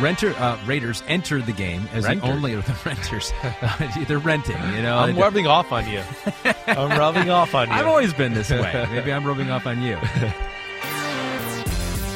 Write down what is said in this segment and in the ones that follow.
Renter uh, Raiders entered the game as the only of the renters. they're renting. You know, I'm rubbing off on you. I'm rubbing off on you. I've always been this way. Maybe I'm rubbing off on you.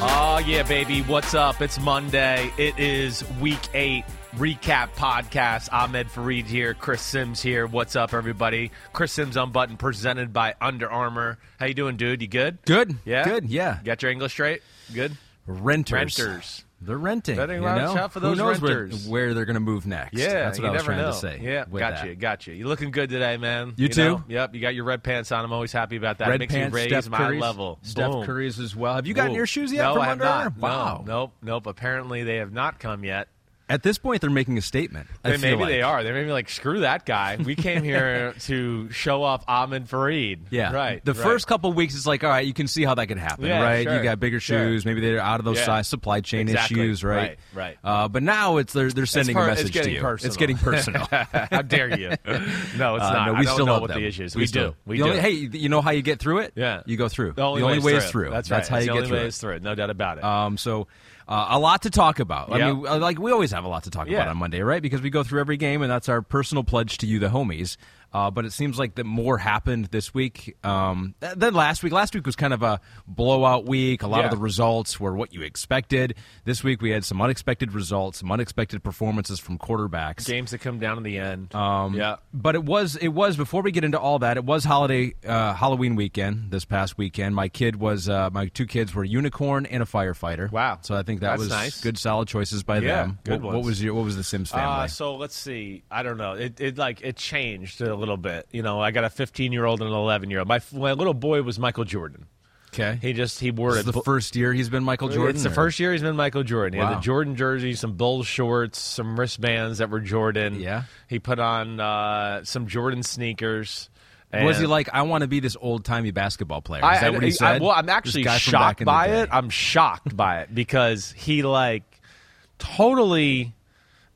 Oh, yeah, baby. What's up? It's Monday. It is week eight recap podcast. Ahmed Fareed here. Chris Sims here. What's up, everybody? Chris Sims Unbuttoned presented by Under Armour. How you doing, dude? You good? Good. Yeah? Good. Yeah. You got your English straight? Good? Renters. Renters. They're renting. You watch know? for Who knows renters. Where, where they're going to move next? Yeah, that's what you I was trying know. to say. Yeah, got that. you, got you. You're looking good today, man. You know? too? Yep, you got your red pants on. I'm always happy about that. Red Makes pants, you raise Steph my Curry's, level. Steph Boom. Curry's as well. Have you gotten Boom. your shoes yet No, from I have Under not. Wow. No, nope, nope. Apparently, they have not come yet. At this point, they're making a statement. They- maybe like. they are. They may be like, screw that guy. We came here to show off Ahmed Fareed. Yeah, right. The right. first couple weeks, it's like, all right, you can see how that could happen, Yeah, right? sure, You got bigger sure. shoes, maybe they're out of those Yeah. size supply chain Exactly, issues, right? right, right. Uh, but now it's they're they're sending a message to you. personal. It's getting personal. How dare you? No, it's Uh, not. no, we don't still know love what them. the issue is. We, still- do. We do. Only, hey, you know how you get through it? Yeah. you go through. The only, way way is through. That's, That's right. how It's you the get only through way it. is through it. No doubt about it. Um, so uh, a lot to talk about. I mean, uh, like we always have a lot to talk Yeah. about on Monday, right? Because we go through every game, and that's our personal pledge to you, the homies. Uh, but it seems like that more happened this week um, than last week. Last week was kind of a blowout week. A lot of the results were what you expected. This week we had some unexpected results, some unexpected performances from quarterbacks. Games that come down to the end. Um, yeah. But it was it was before we get into all that. It was holiday uh, Halloween weekend this past weekend. My kid was uh, my two kids were a unicorn and a firefighter. Wow. So I think that That's was nice. good, solid choices by Yeah, them. good what, what was your what was the Sims family? Uh, so let's see. I don't know. It, it like it changed a little bit. You know, I got a 15 year old and an 11 year old. My my little boy was Michael Jordan. okay. He just he wore it. the first year he's been Michael Jordan. It's the first year he's been Michael Jordan. He had the Jordan jersey, some Bulls shorts, some wristbands that were Jordan. Yeah. He put on uh, some Jordan sneakers. Was he like, I want to be this old timey basketball player? Is I, that what he I- said? well, I'm actually guy from back shocked by it. I'm shocked by it because he like totally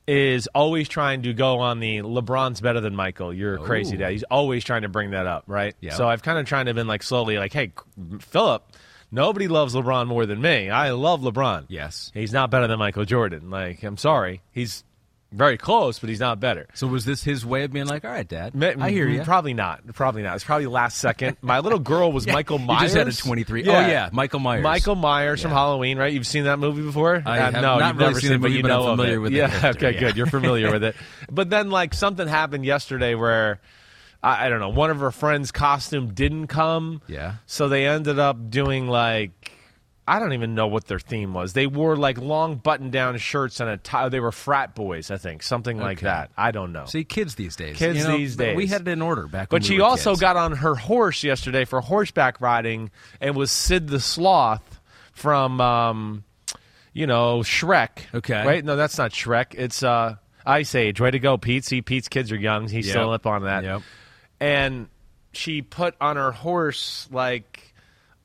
is always trying to go on the LeBron's better than Michael. You're crazy dad. He's always trying to bring that up, right? Yeah. So I've kind of trying to been like slowly like, hey, Philip, nobody loves LeBron more than me. I love LeBron. Yes. He's not better than Michael Jordan. Like, I'm sorry. He's very close, but he's not better. So was this his way of being like, all right, Dad, I hear you. Probably not. Probably not. It's probably last second. My little girl was Michael He Myers. just had a 23. Oh, yeah, Michael Myers. Michael Myers from Halloween, right? You've seen that movie before? I Uh, have no, not you've really never seen it, but you but I'm know of familiar it. with the yeah, character, okay, yeah. good. You're familiar with it. But then, like, something happened yesterday where I, I don't know. One of her friends' costume didn't come. Yeah. So they ended up doing like. I don't even know what their theme was. They wore like long button-down shirts and a tie. They were frat boys, I think, something like Okay. that. I don't know. See, kids these days. Kids you know, these days. We had it in order back But we she were also kids. got on her horse yesterday for horseback riding and was Sid the Sloth from, um, you know, Shrek. Okay. Right? No, that's not Shrek. It's uh, Ice Age. Way to go, Pete. See, Pete's kids are young. He's Yep. still up on that. Yep. And she put on her horse, like,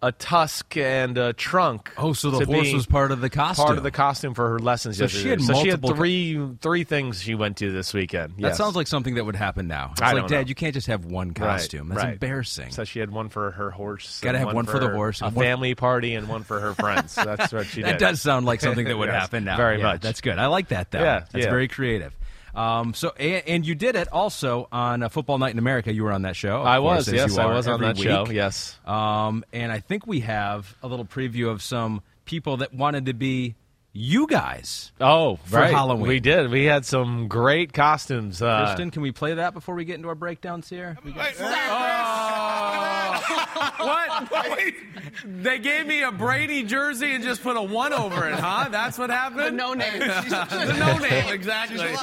a tusk and a trunk. Oh, so the horse was part of the costume. Part of the costume for her lessons So she yesterday. had so she had multiple three three things she went to this weekend. That sounds like something that would happen now. It's I like, Dad, know. you can't just have one Right, costume. That's right. embarrassing. So she had one for her horse. Gotta have one for the horse A one- family party and one for her friends. That's what she did. that does sound like something that would Yes, happen now. very Yeah, much. That's good. I like that, though. Yeah, That's yeah. very creative. Um, so, and, and you did it also on uh, Football Night in America. You were on that show. I course, was. Yes, I was on every that show. Yes. Um, and I think we have a little preview of some people that wanted to be you guys. Oh, For right. Halloween. we did. We had some great costumes. Uh, Kristen, can we play that before we get into our breakdowns here? What? Wait, they gave me a Brady jersey and just put a one over it, huh? That's what happened? no name. the no name, exactly.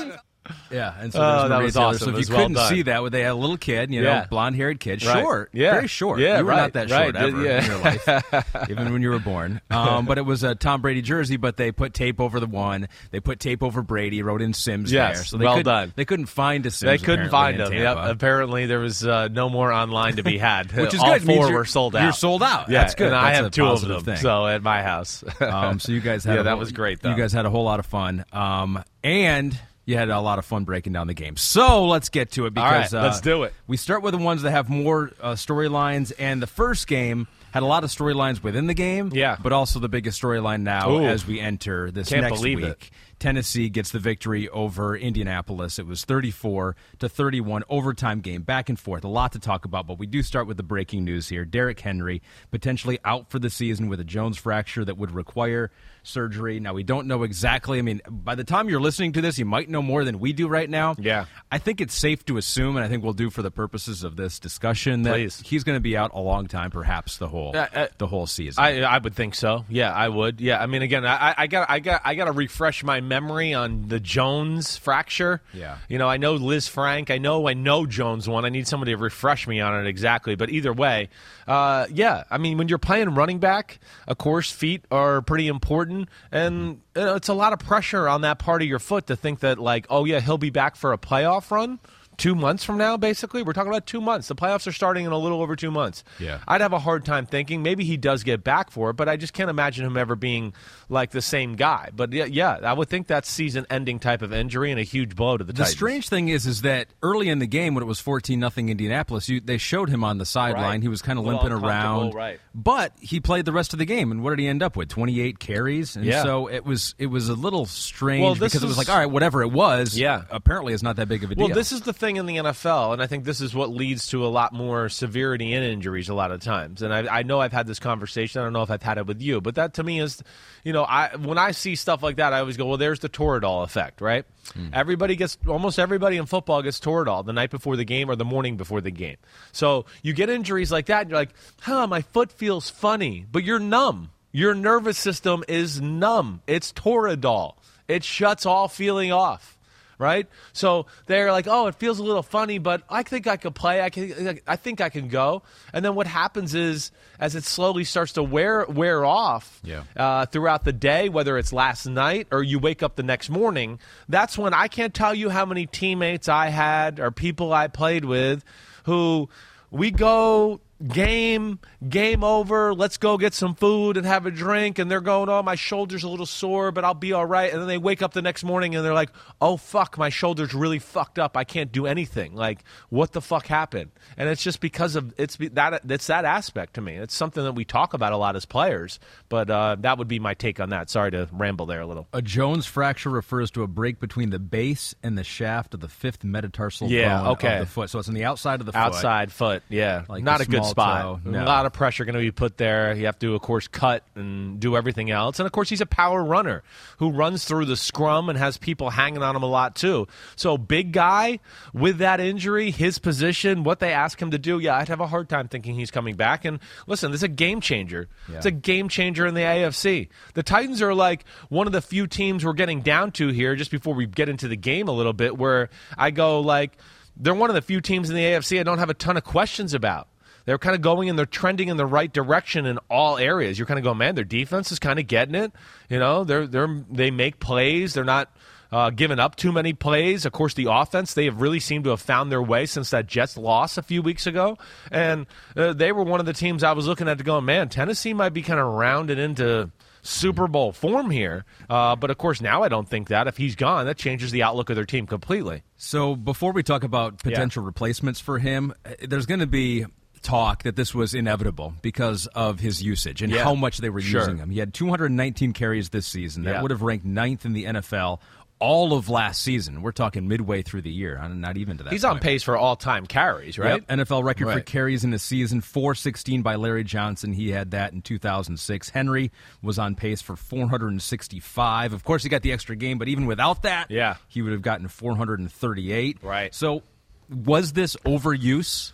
Yeah, and so Oh, that was awesome. So if was you well couldn't done. see that, they had a little kid, you know, Yeah. blonde-haired kid, Right. short, Yeah. very short. Yeah, you were right, not that short right. ever Yeah. in your life, even when you were born. Um, but it was a Tom Brady jersey, but they put tape over the one. They put tape over Brady, wrote in Sims Yes, there. So they well couldn't- done. They couldn't find a Sims. They couldn't find them. Yep. Apparently, there was uh, no more online to be had. Which is All good. It 4 you're- were sold out. you're sold out. Yeah, That's good. And I have two of them. thing. So at my house. Um, so you guys had Yeah, a that whole- was great, though. You guys had a whole lot of fun, um, and you had a lot of fun breaking down the game. So let's get to it because right, uh, let's do it. We start with the ones that have more uh, storylines, and the first game had a lot of storylines within the game. Yeah. but also the biggest storyline now Ooh. as we enter this next week. it. Tennessee gets the victory over Indianapolis. It was 34 to 31 overtime game, back and forth. A lot to talk about, but we do start with the breaking news here. Derrick Henry potentially out for the season with a Jones fracture that would require surgery. Now we don't know exactly. I mean, by the time you're listening to this, you might know more than we do right now. Yeah. I think it's safe to assume, and I think we'll do for the purposes of this discussion that Please. he's going to be out a long time, perhaps the whole Uh, uh, the whole season. I I would think so. Yeah, I would. Yeah, I mean, again, I, I got I got I got to refresh my memory on the Jones fracture. Yeah. you know, I know Lisfranc. I know I know Jones one. I need somebody to refresh me on it exactly. But either way, uh, yeah. I mean, when you're playing running back, of course, feet are pretty important, and know, it's a lot of pressure on that part of your foot to think that like, oh yeah, he'll be back for a playoff run. Two months from now, basically, we're talking about two months. The playoffs are starting in a little over two months. Yeah. I'd have a hard time thinking maybe he does get back for it, but I just can't imagine him ever being like the same guy. But yeah, yeah I would think that's season-ending type of injury and a huge blow to the, The Titans. strange thing is, is that early in the game when it was fourteen nothing Indianapolis, you, they showed him on the sideline. Right. He was kind of limping around, right. But he played the rest of the game, and what did he end up with? Twenty eight carries, and Yeah. so it was it was a little strange Well, this because it was like, all right, whatever it was, Yeah. apparently it's not that big of a deal. Well, this is the thing in the NFL, and I think this is what leads to a lot more severity in injuries a lot of times. And I, I know I've had this conversation. I don't know if I've had it with you, but that to me is, you know, I when I see stuff like that, I always go, well, there's the Toradol effect, right? Hmm. Everybody gets, almost everybody in football gets Toradol the night before the game or the morning before the game. So you get injuries like that, and you're like, huh, my foot feels funny, but you're numb. Your nervous system is numb. It's Toradol. It shuts all feeling off right? So they're like, "Oh, it feels a little funny, but I think I could play. I can. I think I can go." And then what happens is, as it slowly starts to wear wear off Yeah. uh, throughout the day, whether it's last night or you wake up the next morning, that's when I can't tell you how many teammates I had or people I played with who we go game game over. Let's go get some food and have a drink. And they're going oh my shoulder's a little sore but i'll be all right. And then they wake up the next morning and they're like oh fuck my shoulder's really fucked up. I can't do anything. Like what the fuck happened? And it's just because of it's that it's that aspect to me. It's something that we talk about a lot as players but uh, that would be my take on that. Sorry to ramble there a little. A Jones fracture refers to a break between the base and the shaft of the fifth metatarsal Yeah, bone okay. of the foot. So it's on the outside of the foot. outside foot. Yeah, Like not a good spot. toe, A lot of pressure going to be put there. You have to, of course, cut and do everything else. And of course, he's a power runner who runs through the scrum and has people hanging on him a lot too. So big guy with that injury, his position, what they ask him to do. Yeah, I'd have a hard time thinking he's coming back. And listen, this is a game changer. It's a game changer in the AFC. The Titans are like one of the few teams we're getting down to here. Just before we get into the game a little bit, where I go like they're one of the few teams in the AFC I don't have a ton of questions about. They're kind of going and they're trending in the right direction in all areas. You're kind of going, man, their defense is kind of getting it. You know, they're they're they make plays. They're not uh, giving up too many plays. Of course, the offense they have really seemed to have found their way since that Jets loss a few weeks ago, and uh, they were one of the teams I was looking at to go, man, Tennessee might be kind of rounded into. Super Bowl form here, uh, but of course now I don't think that if he's gone, that changes the outlook of their team completely. So before we talk about potential replacements for him, uh, there's going to be talk that this was inevitable because of his usage and Yeah. how much they were Sure. using him. He had 219 carries this season. That Yeah. would have ranked ninth in the NFL all of last season. We're talking midway through the year, not even to that. He's on pace for all-time carries, right? Yep. NFL record for carries in a season 416 by Larry Johnson. He had that in 2006. Henry was on pace for 465. Of course, he got the extra game, but even without that, Yeah. he would have gotten 438. Right. So, was this overuse?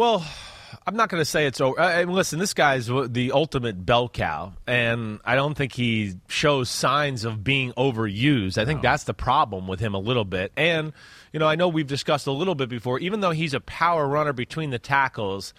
Well, I'm not going to say it's over. Uh, and listen, this guy's the ultimate bell cow, and I don't think he shows signs of being overused. I think that's the problem with him a little bit. And you know, I know we've discussed a little bit before. Even though he's a power runner between the tackles,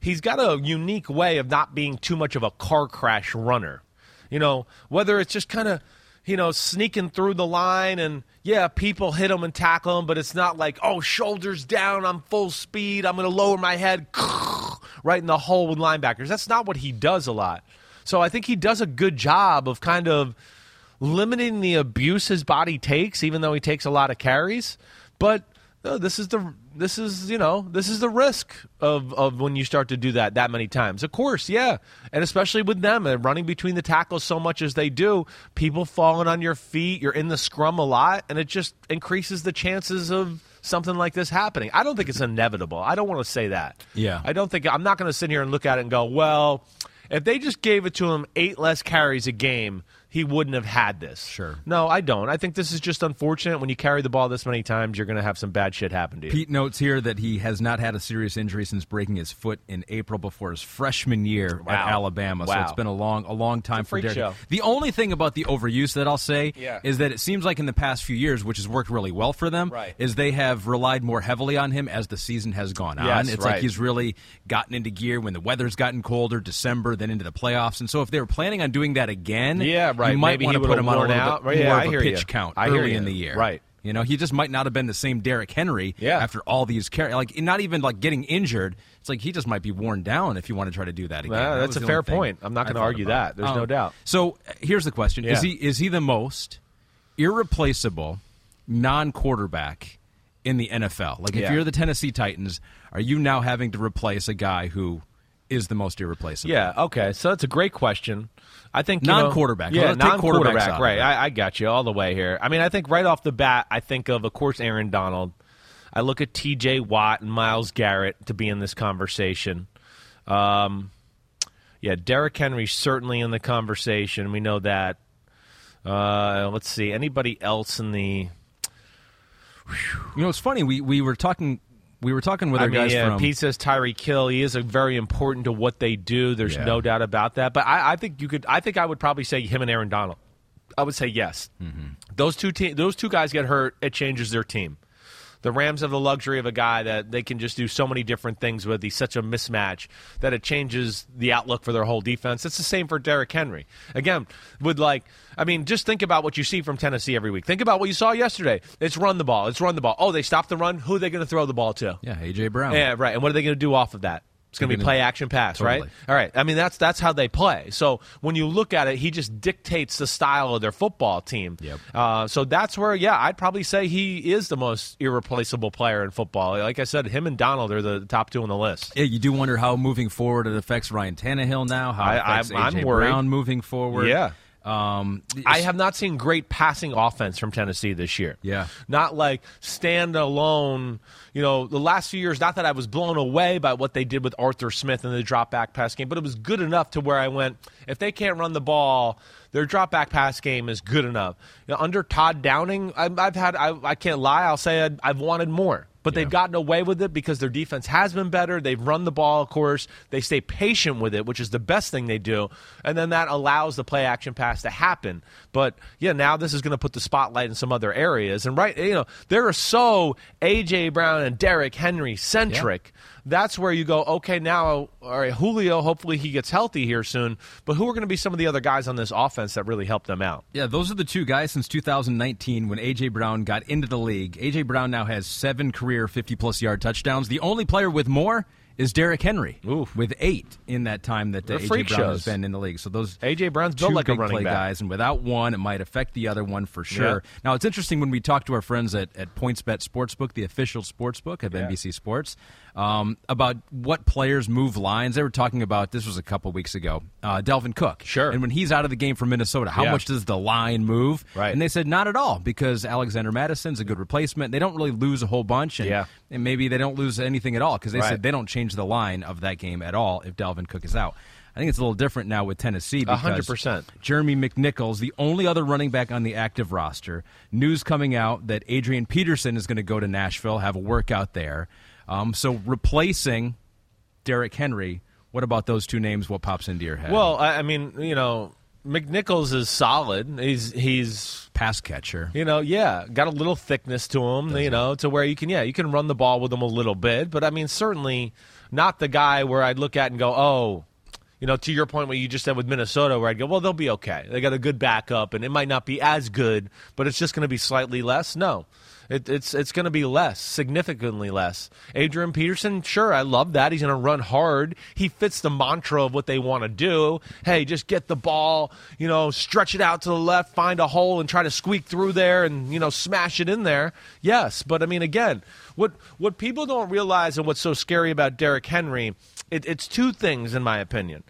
he's got a unique way of not being too much of a car crash runner. You know, whether it's just kind of you know, sneaking through the line and yeah, people hit him and tackle him, but it's not like, oh, shoulders down, I'm full speed, I'm going to lower my head right in the hole with linebackers. That's not what he does a lot. So I think he does a good job of kind of limiting the abuse his body takes, even though he takes a lot of carries. But no, this is the this is you know this is the risk of of when you start to do that that many times. Of course, yeah, and especially with them and running between the tackles so much as they do, people falling on your feet. You're in the scrum a lot, and it just increases the chances of something like this happening. I don't think it's inevitable. I don't want to say that. Yeah. I don't think I'm not going to sit here and look at it and go, well, if they just gave it to him eight less carries a game, he wouldn't have had this. Sure. No, I don't. I think this is just unfortunate. When you carry the ball this many times, you're going to have some bad shit happen to you. Pete notes here that he has not had a serious injury since breaking his foot in April before his freshman year Wow. at Alabama. Wow. So it's been a long, a long time a for Derrick. show. The only thing about the overuse that I'll say Yeah. is that it seems like in the past few years, which has worked really well for them, Right. is they have relied more heavily on him as the season has gone on. Yes, it's right. like he's really gotten into gear when the weather's gotten colder, December, then into the playoffs. And so if they were planning on doing that again, Yeah, right. You might Maybe want to put him on a little out. bit Right, yeah, more I of a pitch you. count I hear early in the year. Right. You know, he just might not have been the same Derrick Henry Yeah. after all these car- like not even like getting injured. It's like he just might be worn down if you want to try to do that again. Yeah, That that's a fair point. I'm not gonna argue about. that. There's no doubt. So uh, here's the question: Is he is he the most irreplaceable non-quarterback in the NFL? Like if Yeah. you're the Tennessee Titans, are you now having to replace a guy who is the most irreplaceable? Yeah. Okay. So that's a great question. I think you Non-quarterback. yeah, Let's take quarterbacks non-quarterback. Right. I, I got you all the way here. I mean, I think right off the bat, I think of, of course, Aaron Donald. I look at T.J. Watt and Myles Garrett to be in this conversation. Um, yeah, Derrick Henry certainly in the conversation. We know that. Uh, let's see. Anybody else in the? You know, it's funny. We we were talking. We were talking with I our mean, guys yeah, from. Pete says Tyreek Hill. He is a very important to what they do. There's Yeah. no doubt about that. But I, I think you could. I think I would probably say him and Aaron Donald. I would say yes. Mm-hmm. Those two te- those two guys get hurt. It changes their team. The Rams have the luxury of a guy that they can just do so many different things with. He's such a mismatch that it changes the outlook for their whole defense. It's the same for Derrick Henry. Again, with like, I mean, just think about what you see from Tennessee every week. Think about what you saw yesterday. It's run the ball. It's run the ball. Oh, they stopped the run. Who are they going to throw the ball to? yeah, AJ Brown. Yeah, right. And what are they going to do off of that? It's going to be play action pass, Totally. right? All right. I mean, that's that's how they play. So when you look at it, he just dictates the style of their football team. Yep. Uh, so that's where, yeah, I'd probably say he is the most irreplaceable player in football. Like I said, him and Donald are the top two on the list. Yeah, you do wonder how moving forward it affects Ryan Tannehill now. How it I- affects I'm- AJ I'm worried. Brown moving forward. Yeah. Um, I have not seen great passing offense from Tennessee this year. Yeah. Not like stand alone. You know, the last few years, not that I was blown away by what they did with Arthur Smith in the drop back pass game, but it was good enough to where I went, if they can't run the ball, their drop back pass game is good enough. You know, under Todd Downing, I've, I've had, I, I can't lie, I'll say I'd, I've wanted more. But they've gotten away with it because their defense has been better. They've run the ball, of course. They stay patient with it, which is the best thing they do. And then that allows the play action pass to happen. But yeah, now this is going to put the spotlight in some other areas. And right, you know, they're so AJ Brown and Derrick Henry centric. That's where you go, okay, now, all right, Julio, hopefully he gets healthy here soon. But who are going to be some of the other guys on this offense that really help them out? Yeah, those are the two guys since 2019 when A.J. Brown got into the league. A.J. Brown now has seven career 50 plus yard touchdowns. The only player with more is Derrick Henry Oof. with eight in that time that uh, A.J. Brown has been in the league. So those A.J. Brown's built like a running play back. guys, and without one, it might affect the other one for sure. Yeah. Now it's interesting when we talk to our friends at, at PointsBet Sportsbook, the official sportsbook of NBC Sports, um, about what players move lines. They were talking about this was a couple weeks ago. Uh, Dalvin Cook, Sure. and when he's out of the game for Minnesota, how Yeah. much does the line move? Right. And they said not at all because Alexander Mattison's a good replacement. They don't really lose a whole bunch, and, Yeah. and maybe they don't lose anything at all because they Right. said they don't change the line of that game at all if Dalvin Cook is out. I think it's a little different now with Tennessee. Because hundred percent. Jeremy McNichols, the only other running back on the active roster. News coming out that Adrian Peterson is going to go to Nashville, have a workout there. Um, so replacing Derrick Henry. What about those two names? What pops into your head? Well, I, I mean, you know, McNichols is solid. He's he's pass catcher. you know, yeah, got a little thickness to him, you know, to where you can yeah, you can run the ball with him a little bit, but I mean, certainly not the guy where I'd look at and go, "Oh, You know, to your point, what you just said with Minnesota, where I'd go, well, they'll be okay. They got a good backup, and it might not be as good, but it's just going to be slightly less. No, it, it's it's going to be less, significantly less. Adrian Peterson, sure, I love that. He's going to run hard. He fits the mantra of what they want to do. Hey, just get the ball, you know, stretch it out to the left, find a hole, and try to squeak through there, and you know, smash it in there. Yes, but I mean, again, what what people don't realize, and what's so scary about Derrick Henry, it, it's two things, in my opinion.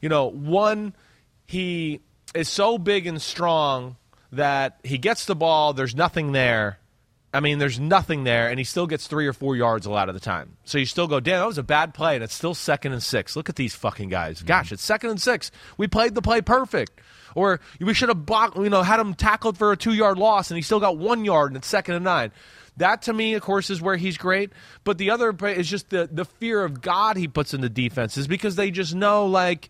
You know, one, he is so big and strong that he gets the ball, there's nothing there. I mean, there's nothing there, and he still gets three or four yards a lot of the time. So you still go, damn, that was a bad play, and it's still second and six. Look at these fucking guys. Mm-hmm. Gosh, it's second and six. We played the play perfect. Or we should have blocked, you know, had him tackled for a two yard loss, and he still got one yard, and it's second and nine. That to me, of course, is where he's great. But the other is just the the fear of God he puts in the defenses because they just know like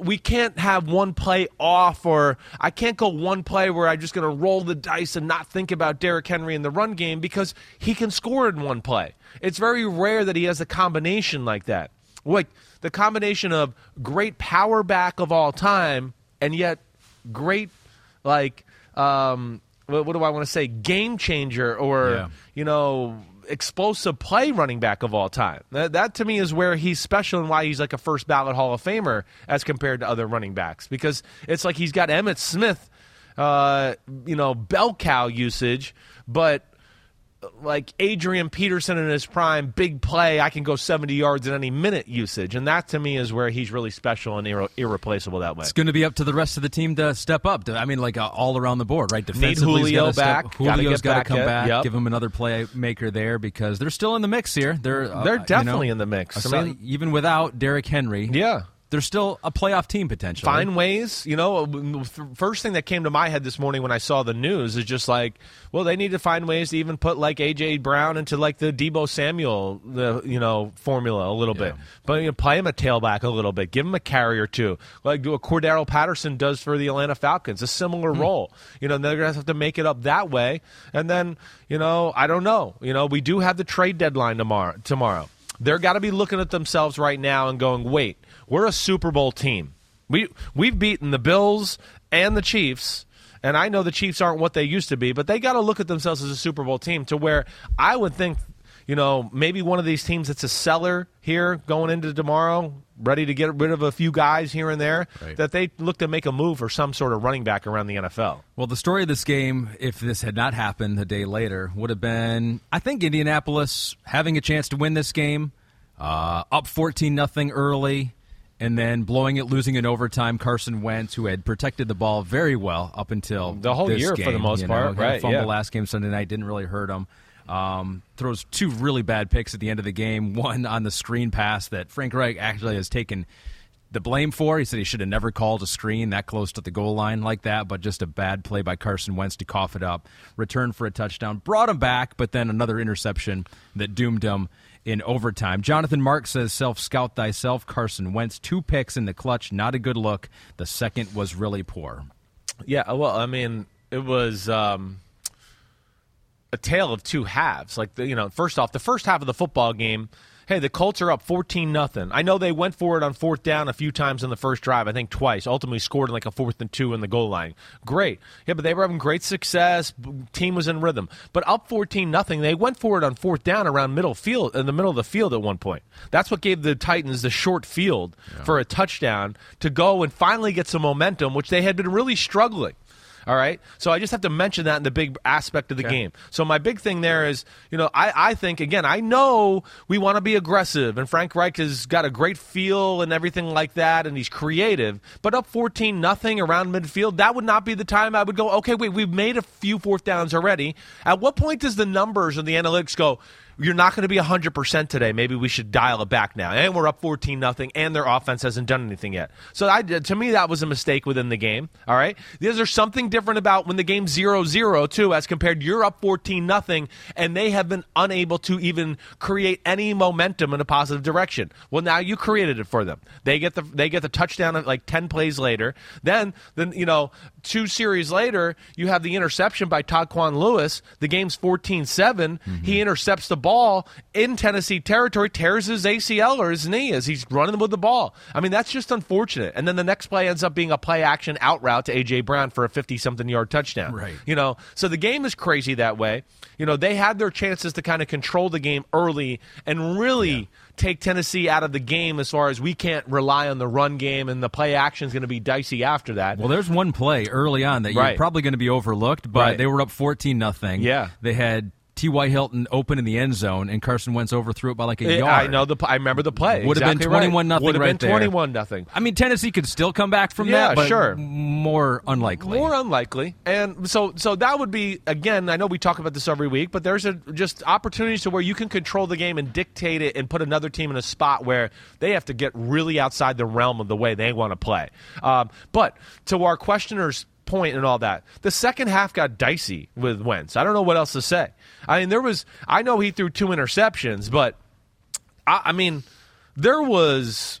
we can't have one play off or I can't go one play where I'm just going to roll the dice and not think about Derrick Henry in the run game because he can score in one play. It's very rare that he has a combination like that. Like the combination of great power back of all time and yet great like um what, what do I want to say game changer or Yeah. you know explosive play running back of all time. That, that to me is where he's special and why he's like a first ballot Hall of Famer as compared to other running backs because it's like he's got Emmitt Smith, uh, you know, bell cow usage, but like Adrian Peterson in his prime, big play, I can go 70 yards in any minute usage. And that to me is where he's really special and irre- irreplaceable that way. It's going to be up to the rest of the team to step up. I mean, like uh, all around the board, right? Need Defensively, he's Julio step- back. Gotta Julio's got to come back. Yep. Give him another playmaker there because they're still in the mix here. They're uh, They're you know, definitely in the mix. I mean- even without Derrick Henry, Yeah. They're still a playoff team potentially. find ways. You know, first thing that came to my head this morning when I saw the news is just like, well, they need to find ways to even put like AJ Brown into like the Deebo Samuel, the you know formula a little bit, but you know, play him a tailback a little bit, give him a carry or two, like do what Cordarrelle Patterson does for the Atlanta Falcons, a similar hmm. role. You know, they're gonna have to make it up that way, and then you know, I don't know. You know, we do have the trade deadline tomorrow. Tomorrow, they're got to be looking at themselves right now and going, wait, we're a Super Bowl team. We we've beaten the Bills and the Chiefs, and I know the Chiefs aren't what they used to be, but they got to look at themselves as a Super Bowl team to where I would think, you know, maybe one of these teams that's a seller here going into tomorrow, ready to get rid of a few guys here and there, Right. that they look to make a move for some sort of running back around the NFL. Well, the story of this game, if this had not happened a day later, would have been I think Indianapolis having a chance to win this game, uh, up fourteen nothing early, and then blowing it, losing in overtime. Carson Wentz, who had protected the ball very well up until The whole this year for the most you know, part, right, Fumble yeah. last game Sunday night didn't really hurt him. Um, throws two really bad picks at the end of the game. One on the screen pass that Frank Reich actually has taken the blame for. He said he should have never called a screen that close to the goal line like that, but just a bad play by Carson Wentz to cough it up. Return for a touchdown, brought him back, but then another interception that doomed him in overtime. Jonathan Mark says, "Self scout thyself." Carson Wentz two picks in the clutch, not a good look. The second was really poor. Yeah, well, I mean, it was um, a tale of two halves. Like, the, you know, first off, the first half of the football game, hey, the Colts are up 14 nothing. I know they went for it on fourth down a few times in the first drive, I think twice. Ultimately scored in like a fourth and two in the goal line. Great. Yeah, but they were having great success. Team was in rhythm. But up 14 nothing, they went for it on fourth down around middle field in the middle of the field at one point. That's what gave the Titans the short field for a touchdown to go and finally get some momentum, which they had been really struggling. All right. So I just have to mention that in the big aspect of the game. So my big thing there is, you know, I, I think, again, I know we want to be aggressive, and Frank Reich has got a great feel and everything like that, and he's creative. But up 14 nothing around midfield, that would not be the time I would go, okay, wait, we've made a few fourth downs already. At what point does the numbers and the analytics go, you're not going to be 100% today. Maybe we should dial it back now. And we're up 14 nothing, and their offense hasn't done anything yet. So I, to me, that was a mistake within the game. All right. Is there something different about when the game's 0 0, too, as compared you're up 14 nothing, and they have been unable to even create any momentum in a positive direction? Well, now you created it for them. They get the they get the touchdown like 10 plays later. Then, then you know, two series later, you have the interception by Taquan Lewis. The game's 14 7. Mm-hmm. He intercepts the ball ball in Tennessee territory, tears his ACL or his knee as he's running with the ball. I mean, that's just unfortunate. And then the next play ends up being a play action out route to A.J. Brown for a 50 something yard touchdown. Right. You know, so the game is crazy that way. You know, they had their chances to kind of control the game early and really. Yeah take Tennessee out of the game as far as we can't rely on the run game and the play action is going to be dicey after that. Well, there's one play early on that Right. you're probably going to be overlooked, but Right. they were up 14 nothing. Yeah. They had T.Y. Hilton open in the end zone, and Carson Wentz overthrew it by like a Eh, yard. I know the. I remember the play. Would have been Exactly right. 21 nothing Would have right been. 21 nothing. I mean, Tennessee could still come back from Yeah, that, but sure. more unlikely. More unlikely, and so so that would be again. I know we talk about this every week, but there's a, just opportunities to where you can control the game and dictate it, and put another team in a spot where they have to get really outside the realm of the way they want to play. Um, but to our questioners' point and all that, the second half got dicey with Wentz. I don't know what else to say. I mean, there was. I know he threw two interceptions, but I, I mean, there was.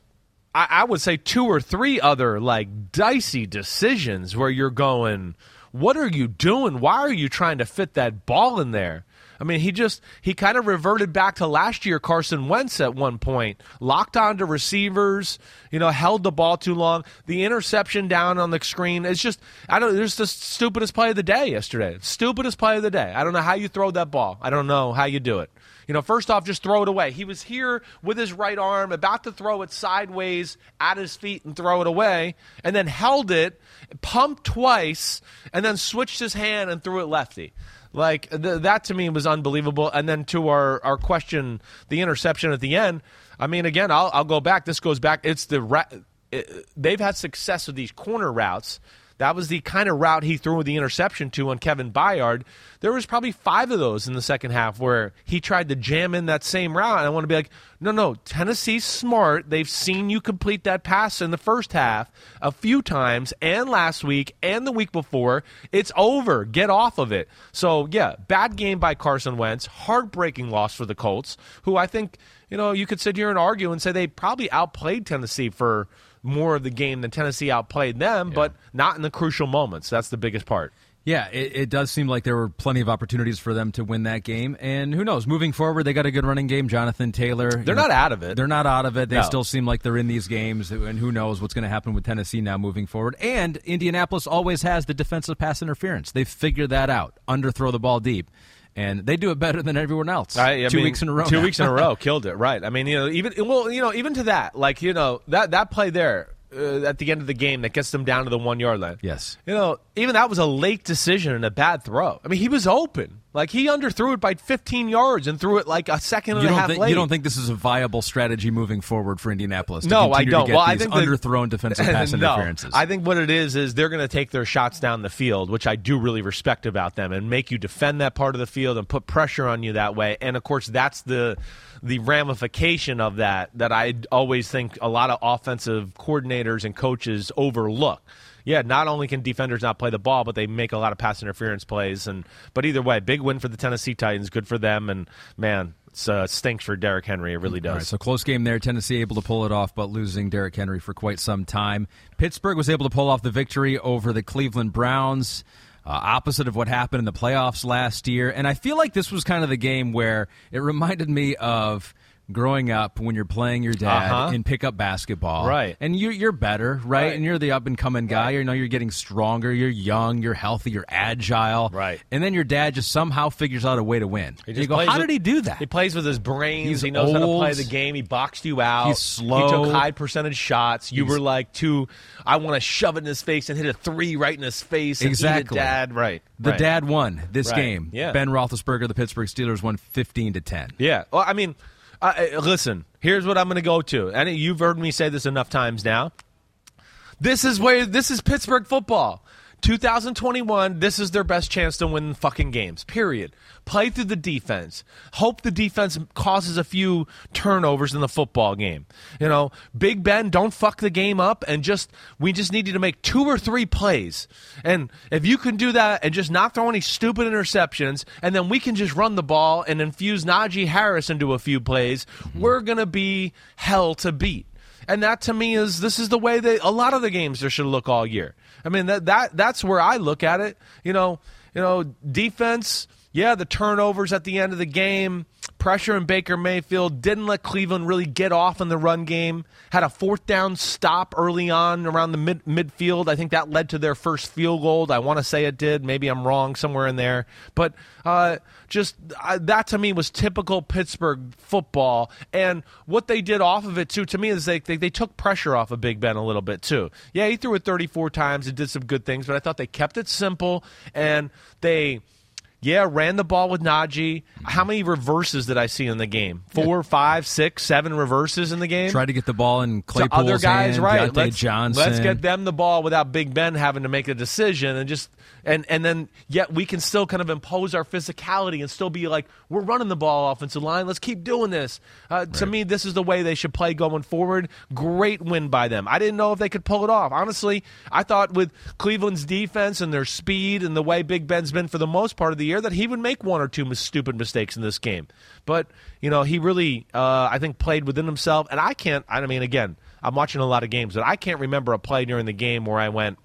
I, I would say two or three other like dicey decisions where you're going, what are you doing? Why are you trying to fit that ball in there? I mean, he just he kind of reverted back to last year Carson Wentz at one point, locked onto receivers, you know, held the ball too long. The interception down on the screen is just I don't. There's the stupidest play of the day yesterday. Stupidest play of the day. I don't know how you throw that ball. I don't know how you do it. You know, first off, just throw it away. He was here with his right arm, about to throw it sideways at his feet and throw it away, and then held it, pumped twice, and then switched his hand and threw it lefty. Like th- that to me was unbelievable. And then to our, our question, the interception at the end. I mean, again, I'll, I'll go back. This goes back. It's the ra- it, they've had success with these corner routes. That was the kind of route he threw the interception to on Kevin Byard. There was probably five of those in the second half where he tried to jam in that same route. And I want to be like, no, no, Tennessee's smart. They've seen you complete that pass in the first half a few times and last week and the week before. It's over. Get off of it. So, yeah, bad game by Carson Wentz. Heartbreaking loss for the Colts, who I think, you know, you could sit here and argue and say they probably outplayed Tennessee for more of the game than Tennessee outplayed them, but not in the crucial moments. That's the biggest part. Yeah, it, it does seem like there were plenty of opportunities for them to win that game. And who knows? Moving forward, they got a good running game. Jonathan Taylor. They're not out of it. They're not out of it. They No. still seem like they're in these games. And who knows what's going to happen with Tennessee now moving forward. And Indianapolis always has the defensive pass interference. They've figured that out. Underthrow the ball deep. And they do it better than everyone else. I, I Two mean, weeks in a row. Two now. weeks in a row, killed it. Right. I mean, you know, even well, you know, even to that, like you know, that that play there uh, at the end of the game that gets them down to the one yard line. Yes. You know, even that was a late decision and a bad throw. I mean, he was open. Like he underthrew it by 15 yards and threw it like a second and You a half think, late. you don't think this is a viable strategy moving forward for Indianapolis? To No, I don't. To get Well, I think that- underthrown defensive pass no, interferences. I think what it is is they're going to take their shots down the field, which I do really respect about them, and make you defend that part of the field and put pressure on you that way. And of course, that's the the ramification of that that I always think a lot of offensive coordinators and coaches overlook. Yeah, not only can defenders not play the ball, but they make a lot of pass interference plays. And but either way, big win for the Tennessee Titans. Good for them. And man, it uh, stinks for Derrick Henry. It really does. Right, so close game there. Tennessee able to pull it off, but losing Derrick Henry for quite some time. Pittsburgh was able to pull off the victory over the Cleveland Browns. Uh, opposite of what happened in the playoffs last year. And I feel like this was kind of the game where it reminded me of growing up when you're playing your dad Uh-huh. in pickup basketball. Right. And you, you're better, right? Right. And you're the up and coming guy. Right. You know, you're getting stronger, you're young, you're healthy, you're agile. Right. And then your dad just somehow figures out a way to win. He you go, how with- did he do that? He plays with his brains. He's he knows how to play the game. He boxed you out. He's slow. He took high percentage shots. You were like, too, I want to shove it in his face and hit a three right in his face. And Exactly. Dad. Right. The right. dad won this game. Yeah. Ben Roethlisberger, the Pittsburgh Steelers, won fifteen to ten. Yeah. Well, I mean, listen. Here's what I'm going to go to, and you've heard me say this enough times now. This is where this is Pittsburgh football. 2021, this is their best chance to win fucking games. Period. Play through the defense. Hope the defense causes a few turnovers in the football game. You know, Big Ben, don't fuck the game up and just we just need you to make two or three plays. And if you can do that and just not throw any stupid interceptions, and then we can just run the ball and infuse Najee Harris into a few plays, mm-hmm. we're gonna be hell to beat. And that to me is this is the way that a lot of the games there should look all year. I mean that that that's where I look at it. You know, you know, defense, yeah, the turnovers at the end of the game, pressure in Baker Mayfield, didn't let Cleveland really get off in the run game, had a fourth down stop early on around the mid- midfield. I think that led to their first field goal. I want to say it did. Maybe I'm wrong somewhere in there. But uh, just uh, that to me was typical Pittsburgh football. And what they did off of it, too, to me, is they, they, they took pressure off of Big Ben a little bit, too. Yeah, he threw it 34 times and did some good things, but I thought they kept it simple and they – yeah, ran the ball with Najee. How many reverses did I see in the game? Four, five, six, seven reverses in the game. Try to get the ball in Claypool's to other guys, hand, right? Let's, Johnson. let's get them the ball without Big Ben having to make a decision, and just and and then yet we can still kind of impose our physicality and still be like we're running the ball offensive line. Let's keep doing this. Uh, To me, this is the way they should play going forward. Great win by them. I didn't know if they could pull it off. Honestly, I thought with Cleveland's defense and their speed and the way Big Ben's been for the most part of the year that he would make one or two mis- stupid mistakes in this game. But you know, he really, uh, I think, played within himself. And I can't. I mean, again, I'm watching a lot of games, but I can't remember a play during the game where I went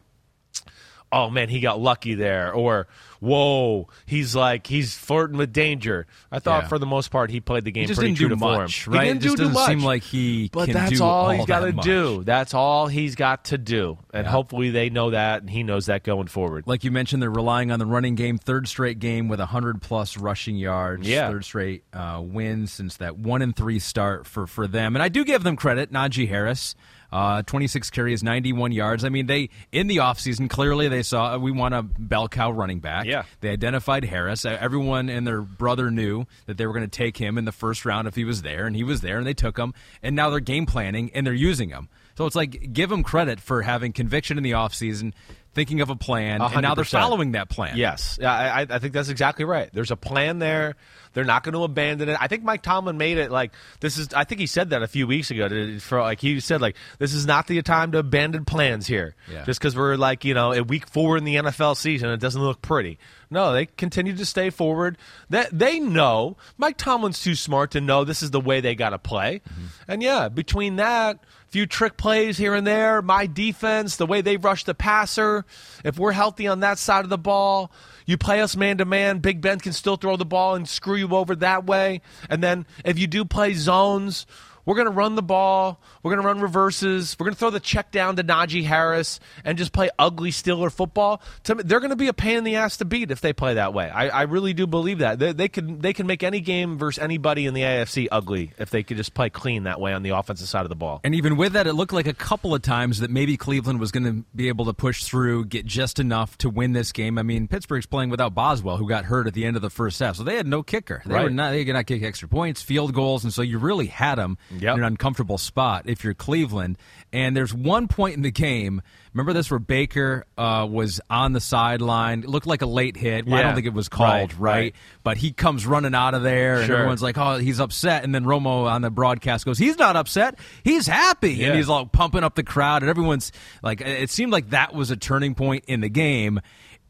oh man, he got lucky there, or whoa, he's like he's flirting with danger. I thought Yeah. for the most part he played the game He just pretty true to form. much, He right? didn't It just do doesn't seem much. like he But can that's do all, all he's got to do. That's all he's got to do, and hopefully they know that, and he knows that going forward. Like you mentioned, they're relying on the running game. Third straight game with 100 plus rushing yards. Yeah. Third straight uh, win since that one and three start for, for them. And I do give them credit. Najee Harris, uh, 26 carries, 91 yards. I mean, they in the offseason, clearly they saw we want a bell cow running back. Yeah. They identified Harris. Everyone and their brother knew that they were going to take him in the first round if he was there, and he was there, and they took him. And now they're game planning and they're using him. So it's like give them credit for having conviction in the offseason, thinking of a plan, A and now they're following that plan. Yes, yeah, I, I- I think that's exactly right. There's a plan there. They're not going to abandon it. I think Mike Tomlin made it like this is. I think he said that a few weeks ago. For like he said like this is not the time to abandon plans here. Yeah. Just because we're like you know at week four in the NFL season, it doesn't look pretty. No, they continue to stay forward. That they know Mike Tomlin's too smart to know this is the way they got to play. Mm-hmm. And yeah, between that few trick plays here and there, my defense, the way they rush the passer, if we're healthy on that side of the ball, you play us man to man, Big Ben can still throw the ball and screw you over that way. And then if you do play zones, we're going to run the ball. We're going to run reverses. We're going to throw the check down to Najee Harris and just play ugly Steeler football. They're going to be a pain in the ass to beat if they play that way. I, I really do believe that they, they can they can make any game versus anybody in the AFC ugly if they could just play clean that way on the offensive side of the ball. And even with that, it looked like a couple of times that maybe Cleveland was going to be able to push through, get just enough to win this game. I mean, Pittsburgh's playing without Boswell, who got hurt at the end of the first half, so they had no kicker. They Right. were not they could not kick extra points, field goals, and so you really had them Yep. in an uncomfortable spot if you're Cleveland. And there's one point in the game. Remember this where Baker uh, was on the sideline. It looked like a late hit. Well, I don't think it was called Right, right, right. but he comes running out of there, and Sure. everyone's like, "Oh, he's upset." And then Romo on the broadcast goes, "He's not upset. He's happy." Yeah. And he's like pumping up the crowd, and everyone's like, it seemed like that was a turning point in the game.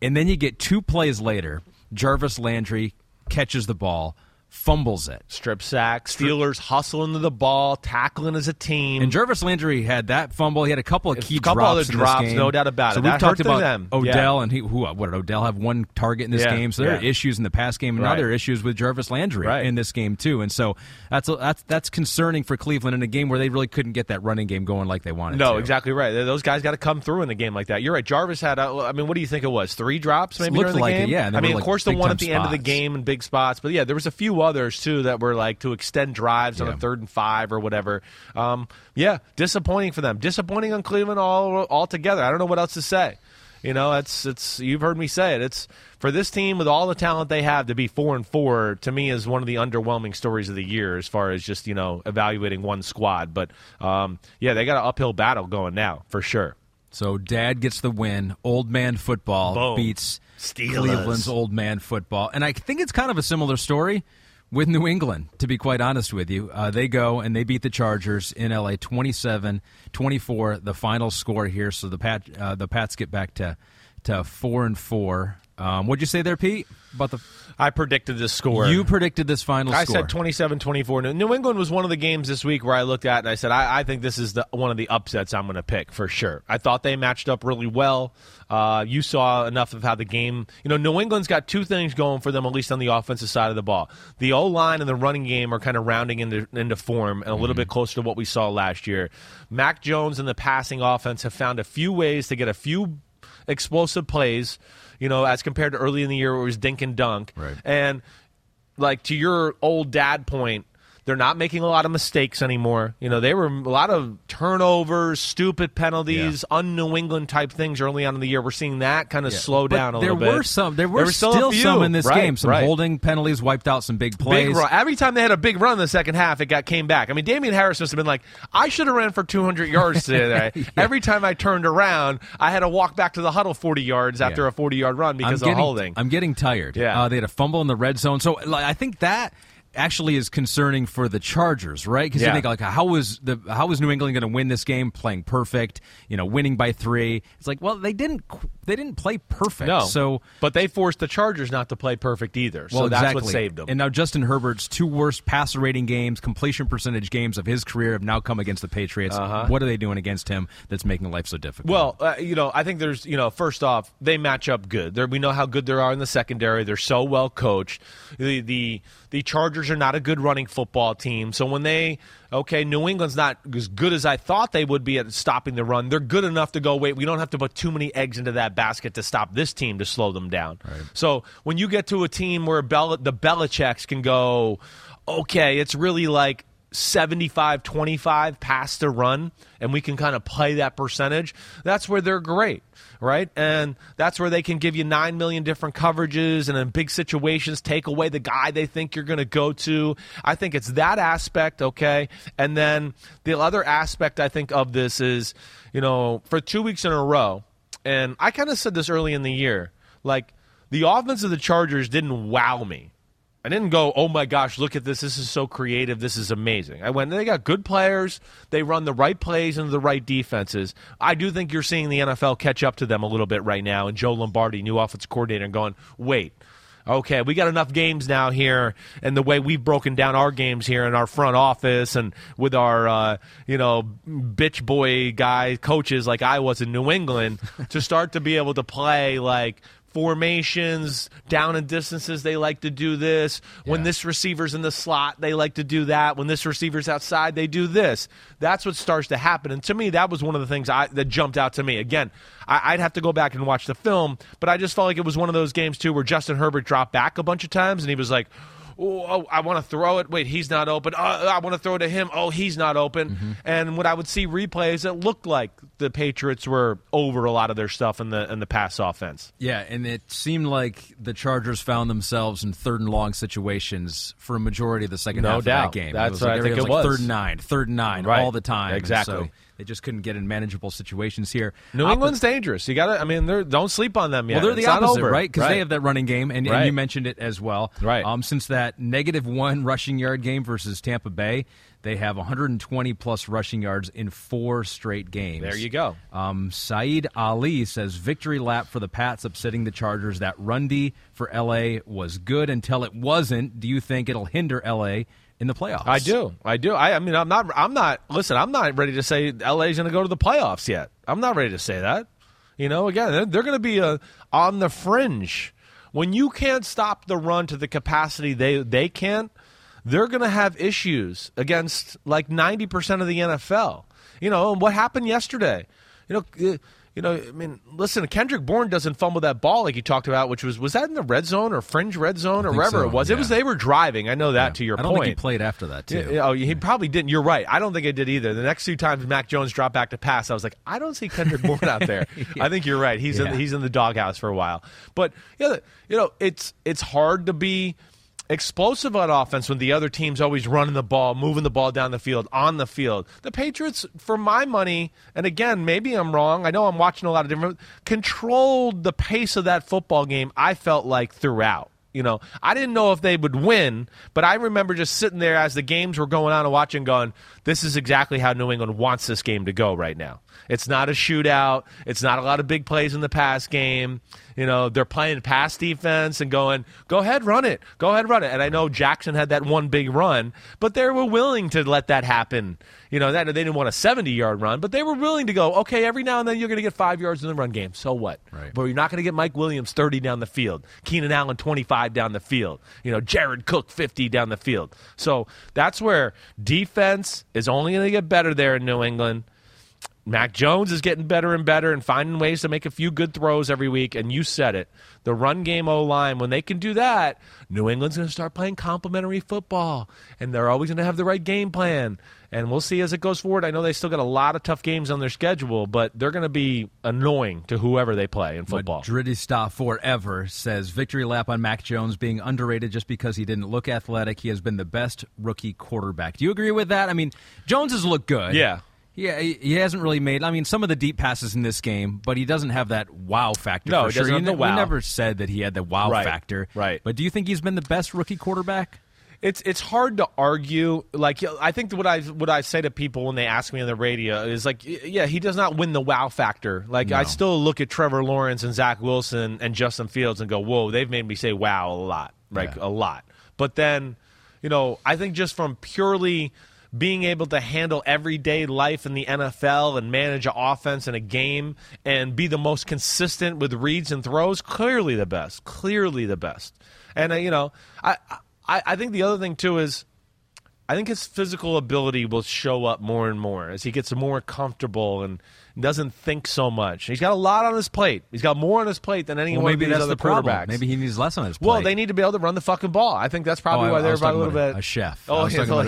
And then you get two plays later, Jarvis Landry catches the ball, fumbles it. Strip sack, Steelers hustling to the ball, tackling as a team. And Jarvis Landry had that fumble. He had a couple of key couple drops other drops, no doubt about so it. we've talked about them. Odell, Yeah. and he who what did Odell have one target in this Yeah, game? So there are issues in the pass game, and now Right. there are issues with Jarvis Landry Right. in this game too. And so that's that's that's concerning for Cleveland in a game where they really couldn't get that running game going like they wanted. No, to. exactly right. Those guys got to come through in a game like that. You're right. Jarvis had, uh, I mean, what do you think it was? Three drops maybe Looked during the like it, game? yeah, I mean, of like, course, the one at the end of the game in big spots. But yeah, there was a few others, too, that were like to extend drives on a third and five or whatever. Um, yeah, disappointing for them. Disappointing on Cleveland all altogether. I don't know what else to say. You know, it's it's you've heard me say it. It's for this team with all the talent they have to be four and four. To me, is one of the underwhelming stories of the year as far as just you know evaluating one squad. But um, yeah, they got an uphill battle going now for sure. So dad gets the win. Old man football Boom. beats Steelers. Cleveland's old man football. And I think it's kind of a similar story with New England, to be quite honest with you. Uh, they go and they beat the Chargers in LA 27 24, the final score here. So the Pat, uh, the Pats get back to, to 4 and 4. Um, what'd you say there, Pete? About the I predicted this score. you predicted this final score. I score. said 27-24. New England was one of the games this week where I looked at and I said, I, I think this is the, one of the upsets I'm going to pick for sure. I thought they matched up really well. Uh, you saw enough of how the game, you know, New England's got two things going for them, at least on the offensive side of the ball. The O line and the running game are kind of rounding into, into form and a little bit closer to what we saw last year. Mac Jones and the passing offense have found a few ways to get a few explosive plays, you know, as compared to early in the year where it was dink and dunk. Right. And like to your old dad point, they're not making a lot of mistakes anymore. You know, they were a lot of turnovers, stupid penalties, un-New England type things early on in the year. We're seeing that kind of Yeah. slow But down a little bit. There were some. There were, still, still, some in this Right, game. Some right. holding penalties wiped out some big plays. Big. Every time they had a big run in the second half, it got came back. I mean, Damien Harris must have been like, I should have ran for 200 yards today. Every time I turned around, I had to walk back to the huddle 40 yards after Yeah. a 40 yard run because I'm getting, of holding. I'm getting tired. Yeah. uh, they had a fumble in the red zone, so like, I think that actually is concerning for the Chargers, right? Because Yeah. you think like, how was the how was New England going to win this game? Playing perfect, you know, winning by three. It's like, well, they didn't qu- they didn't play perfect. no, so. but they forced the Chargers not to play perfect either. So Well, that's exactly. what saved them. And now Justin Herbert's two worst passer rating games, completion percentage games of his career have now come against the Patriots. What are they doing against him that's making life so difficult? Uh-huh. Well, uh, you know, I think there's, you know, first off, they match up good. They're, we know how good they are in the secondary. They're so well coached. The, the the Chargers are not a good running football team. So when they, okay, New England's not as good as I thought they would be at stopping the run. They're good enough to go. Wait, we don't have to put too many eggs into that basket to stop this team to slow them down. So when you get to a team where Bel- the Belichick's can go, okay, it's really like 75 25 pass to run and we can kind of play that percentage that's where they're great right? And that's where they can give you 9 million different coverages and in big situations take away the guy they think you're going to go to. I think it's that aspect okay? And then the other aspect i think of this is you know for 2 weeks in a row and i kind of said this early in the year like the offense of the chargers didn't wow me I didn't go, oh my gosh, look at this. This is so creative. This is amazing. I went, they got good players. They run the right plays into the right defenses. I do think you're seeing the NFL catch up to them a little bit right now. And Joe Lombardi, new offensive coordinator, and going, wait, okay, we got enough games now here, and the way we've broken down our games here in our front office and with our, uh, you know, bitch boy guy coaches like I was in New England to start to be able to play like formations, down and distances, they like to do this. When this receiver's in the slot, they like to do that. When this receiver's outside, they do this. That's what starts to happen. And to me, that was one of the things I, that jumped out to me. Again, I, I'd have to go back and watch the film, but I just felt like it was one of those games, too, where Justin Herbert dropped back a bunch of times and he was like, Oh, oh, I want to throw it. Wait, he's not open. Oh, I want to throw it to him. Oh, he's not open. Mm-hmm. And when I would see replays, it looked like the Patriots were over a lot of their stuff in the in the pass offense. Yeah, and it seemed like the Chargers found themselves in third and long situations for a majority of the second No half doubt. of that game. That's it was what like, I think was it like was. Third and nine, third and nine, Right. all the time. Exactly. They just couldn't get in manageable situations here. New England's dangerous. You got to. I mean, they're, don't sleep on them yet. Well, they're the It's opposite, over. right? Because they have that running game, and, and you mentioned it as well. Right. Um, since that negative one rushing yard game versus Tampa Bay, they have 120 plus rushing yards in four straight games. There you go. Um, Saeed Ali says victory lap for the Pats, upsetting the Chargers. That run D for LA was good until it wasn't. Do you think it'll hinder LA in the playoffs? I do. I do. I, I mean, I'm not. I'm not. Listen, I'm not ready to say LA's going to go to the playoffs yet. I'm not ready to say that. You know, again, they're, they're going to be uh, on the fringe. When you can't stop the run to the capacity they they can, they're going to have issues against like 90% of the NFL. You know, and what happened yesterday? You know, uh, you know, I mean, listen, Kendrick Bourne doesn't fumble that ball like you talked about, which was was that in the red zone or fringe red zone or wherever so, it was. It was they were driving. I know that to your I don't point. think he played after that too. Yeah, oh, he probably didn't. You're right. I don't think it did either. The next two times Mac Jones dropped back to pass, I was like, I don't see Kendrick Bourne out there. I think you're right. He's Yeah. in he's in the doghouse for a while. But yeah, you know, it's it's hard to be explosive on offense when the other team's always running the ball, moving the ball down the field, on the field. The Patriots, for my money, and again, maybe I'm wrong. I know I'm watching a lot of different controlled the pace of that football game. I felt like throughout. You know, I didn't know if they would win, but I remember just sitting there as the games were going on and watching, going, "This is exactly how New England wants this game to go right now." It's not a shootout. It's not a lot of big plays in the pass game. You know, they're playing pass defense and going, go ahead, run it. Go ahead, run it. And I know Jackson had that one big run, but they were willing to let that happen. You know, that they didn't want a 70 yard run, but they were willing to go, okay, every now and then you're going to get five yards in the run game. So what? Right. But you're not going to get Mike Williams 30 down the field, Keenan Allen 25 down the field, you know, Jared Cook 50 down the field. So that's where defense is only going to get better there in New England. Mac Jones is getting better and better and finding ways to make a few good throws every week. And you said it. The run game O line, when they can do that, New England's going to start playing complementary football. And they're always going to have the right game plan. And we'll see as it goes forward. I know they still got a lot of tough games on their schedule, but they're going to be annoying to whoever they play in football. Madridista forever says victory lap on Mac Jones being underrated just because he didn't look athletic. He has been the best rookie quarterback. Do you agree with that? I mean, Jones has looked good. Yeah. Yeah, he, he hasn't really made. I mean, some of the deep passes in this game, but he doesn't have that wow factor. No, for he sure. doesn't have the wow. We never said that he had the wow Right, factor. right. But do you think he's been the best rookie quarterback? It's it's hard to argue. Like I think what I what I say to people when they ask me on the radio is like, yeah, he does not win the wow factor. Like I still look at Trevor Lawrence and Zach Wilson and Justin Fields and go, whoa, they've made me say wow a lot, like Yeah. a lot. But then, you know, I think just from purely being able to handle everyday life in the NFL and manage an offense and a game and be the most consistent with reads and throws, clearly the best. Clearly the best. And uh, you know, I, I I think the other thing too is I think his physical ability will show up more and more as he gets more comfortable and doesn't think so much. He's got a lot on his plate. He's got more on his plate than any Well, maybe of these that's other the problem. quarterbacks. Maybe he needs less on his plate. well, they need to be able to run the fucking ball. I think that's probably Oh, why I they're was about a little bit a chef. Oh, yeah, so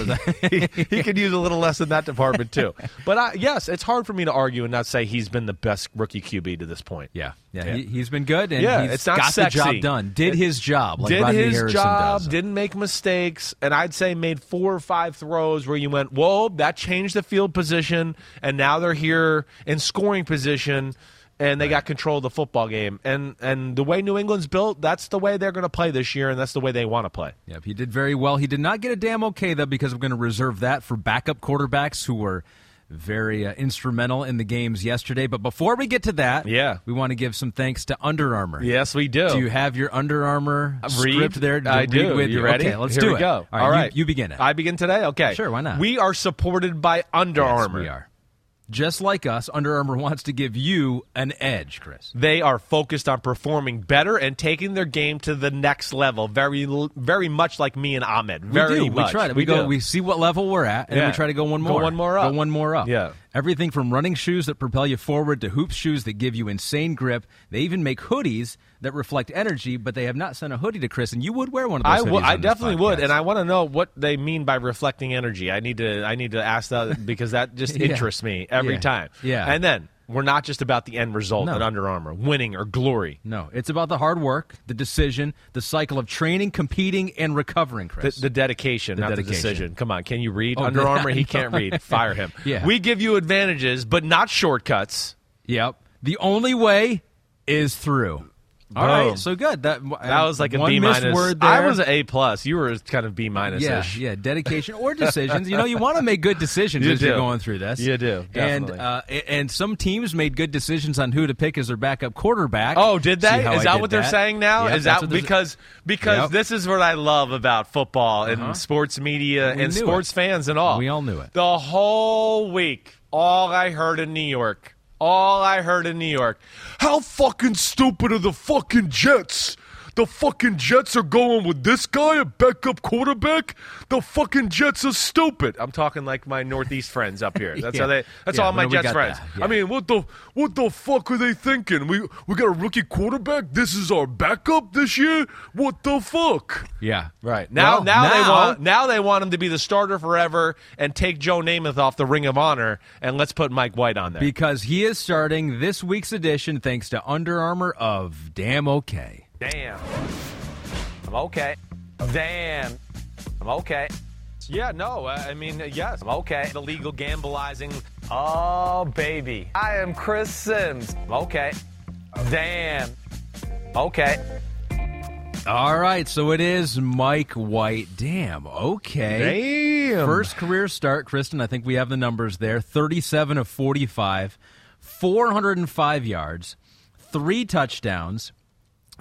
he, he could use a little less in that department too. But I, yes, it's hard for me to argue and not say he's been the best rookie QB to this point. Yeah, yeah, Yeah. He, he's been good, and Yeah, he's it's not got sexy. the job done. Did It- his job, like did Rodney his Harrison job, does. didn't make mistakes, and I'd say made four or five throws where you went, "Whoa, that changed the field position," and now they're here in scoring position, and they got control of the football game. And and the way New England's built, that's the way they're going to play this year, and that's the way they want to play. Yep, he did very well. He did not get a damn okay though, because we're going to reserve that for backup quarterbacks who were very uh, instrumental in the games yesterday. But before we get to that, Yeah. we want to give some thanks to Under Armour. Yes, we do. Do you have your Under Armour Read? script there? to I do. With you ready? Okay, let's Here do it. go. All right, You, you begin it. I begin today. Okay. Sure, why not? We are supported by Under Yes, Armour. we are. Just like us, Under Armour wants to give you an edge, Chris. They are focused on performing better and taking their game to the next level. Very, very much like me and Ahmed. Very we do. much. We try to. We, go. do. We see what level we're at, and then we try to go one Go more. one more up. Go one more up. Yeah. Everything from running shoes that propel you forward to hoop shoes that give you insane grip. They even make hoodies that reflect energy, but they have not sent a hoodie to Chris, and you would wear one of those. I hoodies would. I on this definitely would, and I want to know what they mean by reflecting energy. I need to. I need to ask that because that just Yeah. interests me every Yeah. time. Yeah. And then we're not just about the end result No. at Under Armour, winning or glory. No, it's about the hard work, the decision, the cycle of training, competing, and recovering, The, Chris. the dedication, not dedication. the decision. Come on, can you read Oh, Under Armour? He no. can't read. Fire him. Yeah. We give you advantages, but not shortcuts. yep. The only way is through. All Boom. right, so good. That That was like a one B minus. word there. I was an A plus. You were kind of B minus Yeah, ish. yeah, dedication or decisions. You know, you want to make good decisions You as you're going through this. You do, and uh, and some teams made good decisions on who to pick as their backup quarterback. Oh, did they? Is I that what they're saying now? Yep, Is that because because Yep. this is what I love about football and Uh-huh. sports media We and sports it. fans and all. We all knew it. The whole week, all I heard in New York, all I heard in New York, how fucking stupid are the fucking Jets? The fucking Jets are going with this guy, a backup quarterback. The fucking Jets are stupid. I'm talking like my Northeast friends up here. That's Yeah. how they. That's Yeah, all my Jets friends. I mean, what the what the fuck are they thinking? We we got a rookie quarterback. This is our backup this year. What the fuck? Yeah, Right now, Well, now, they want now they want him to be the starter forever and take Joe Namath off the Ring of Honor and let's put Mike White on there. because he is starting this week's edition thanks to Under Armour of Damn Okay. Damn, I'm okay. Damn, I'm okay. Yeah, no, uh, I mean, uh, yes, I'm okay. The legal gambleizing. Oh, baby. I am Chris Sims. I'm okay. Damn. Okay. All right, so it is Mike White. Damn. Okay. Damn. First career start, Kristen. I think we have the numbers there. 37 of 45 405 yards, three touchdowns.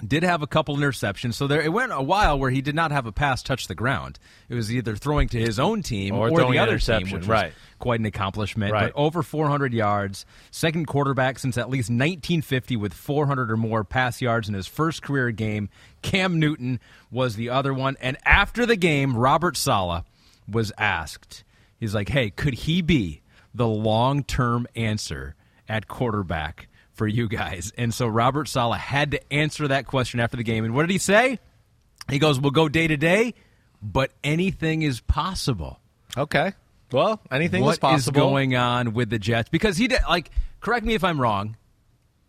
Did have a couple interceptions, so there it went a while where he did not have a pass touch the ground. It was either throwing to his own team Or or, the other team, which right. was quite an accomplishment. Right. But over 400 yards, second quarterback since at least 1950 with 400 or more pass yards in his first career game. Cam Newton was the other one, and after the game, Robert Saleh was asked. He's like, "Hey, could he be the long-term answer at quarterback for you guys?" And so Robert Saleh had to answer that question after the game. And what did he say? He goes, "We'll go day to day, but anything is possible." Okay. Well, anything What is is possible. going on with the Jets? Because he did like correct me if I'm wrong.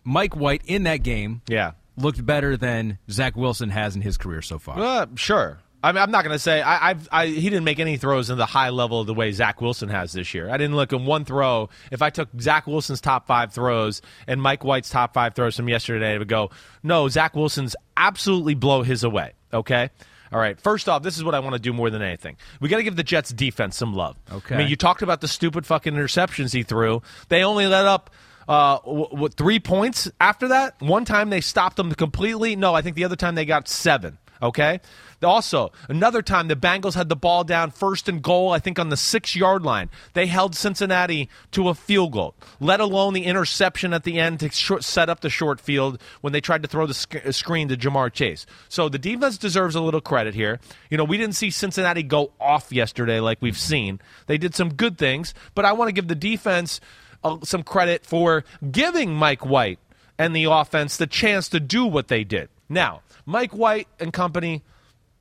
Mike White in that game Yeah. looked better than Zach Wilson has in his career so far. Uh, sure. I mean, I'm not going to say I, I've, I. He didn't make any throws in the high level of the way Zach Wilson has this year. I didn't look in one throw. If I took Zach Wilson's top five throws and Mike White's top five throws from yesterday, I would go, no, Zach Wilson's absolutely blow his away. Okay. All right. First off, this is what I want to do more than anything. We got to give the Jets defense some love. Okay. I mean, you talked about the stupid fucking interceptions he threw. They only let up uh, w- what three points after that. One time they stopped them completely. No, I think the other time they got seven. Okay. Also, another time the Bengals had the ball down first and goal. I think on the six yard line. They held Cincinnati to a field goal. Let alone the interception at the end to short, set up the short field when they tried to throw the sc- uh, screen to Ja'Marr Chase. So the defense deserves a little credit here. You know, we didn't see Cincinnati go off yesterday like we've seen. They did some good things, but I want to give the defense uh, some credit for giving Mike White and the offense the chance to do what they did. Now, Mike White and company,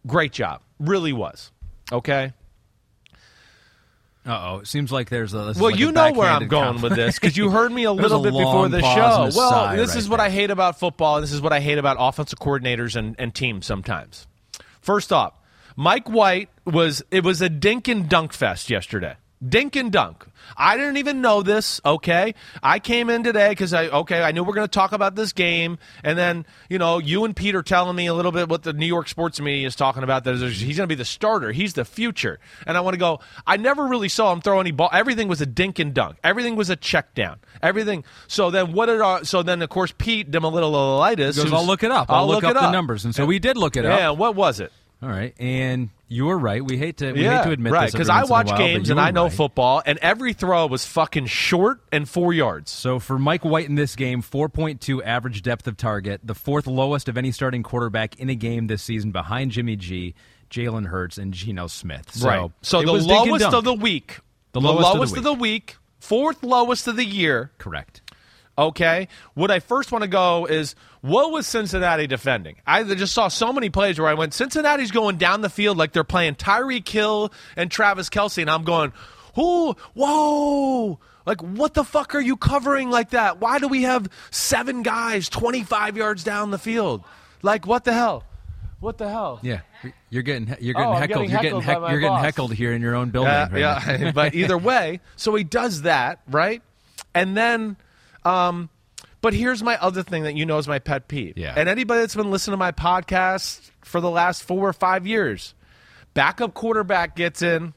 great job. Really was. Okay? Uh oh, it seems like there's a. Well, like you a know where I'm going with this because you heard me a little a bit before the show. Well, this right is what there. I hate about football, and this is what I hate about offensive coordinators and, and teams sometimes. First off, Mike White was it was a dink and dunk fest yesterday. Dink and dunk. I didn't even know this. Okay, I came in today because I okay I knew we are going to talk about this game, and then you know you and Pete are telling me a little bit what the New York sports media is talking about. That he's going to be the starter. He's the future, and I want to go. I never really saw him throw any ball. Everything was a dink and dunk. Everything was a check down. Everything. So then what did our? So then of course Pete did a little lightus. Goes, I'll look it up. I'll, look, up it the numbers, and so we did look it up. Yeah, what was it? All right, and you were right. We hate to we yeah, hate to admit right because I once in a watch while, games and I know right. football, and every throw was fucking short and four yards. So for Mike White in this game, 4.2 average depth of target, the fourth lowest of any starting quarterback in a game this season, behind Jimmy G, Jalen Hurts, and Geno Smith. So right. So the was dink and lowest of the week. The lowest of the of the week. Fourth lowest of the year. correct. Okay. What I first want to go is what was Cincinnati defending? I just saw so many plays where I went, Cincinnati's going down the field like they're playing Tyreek Hill and Travis Kelce, and I'm going, who? Whoa! Like, what the fuck are you covering like that? Why do we have seven guys 25 yards down the field? Like, what the hell? What the hell? Yeah, you're getting you're getting Oh, heckled. getting you're getting heckled by heck, you're getting heckled here in your own building. Uh, right yeah, but either way, so he does that, right? And then, um, but here's my other thing that you know is my pet peeve. Yeah. And anybody that's been listening to my podcast for the last four or five years, backup quarterback gets in.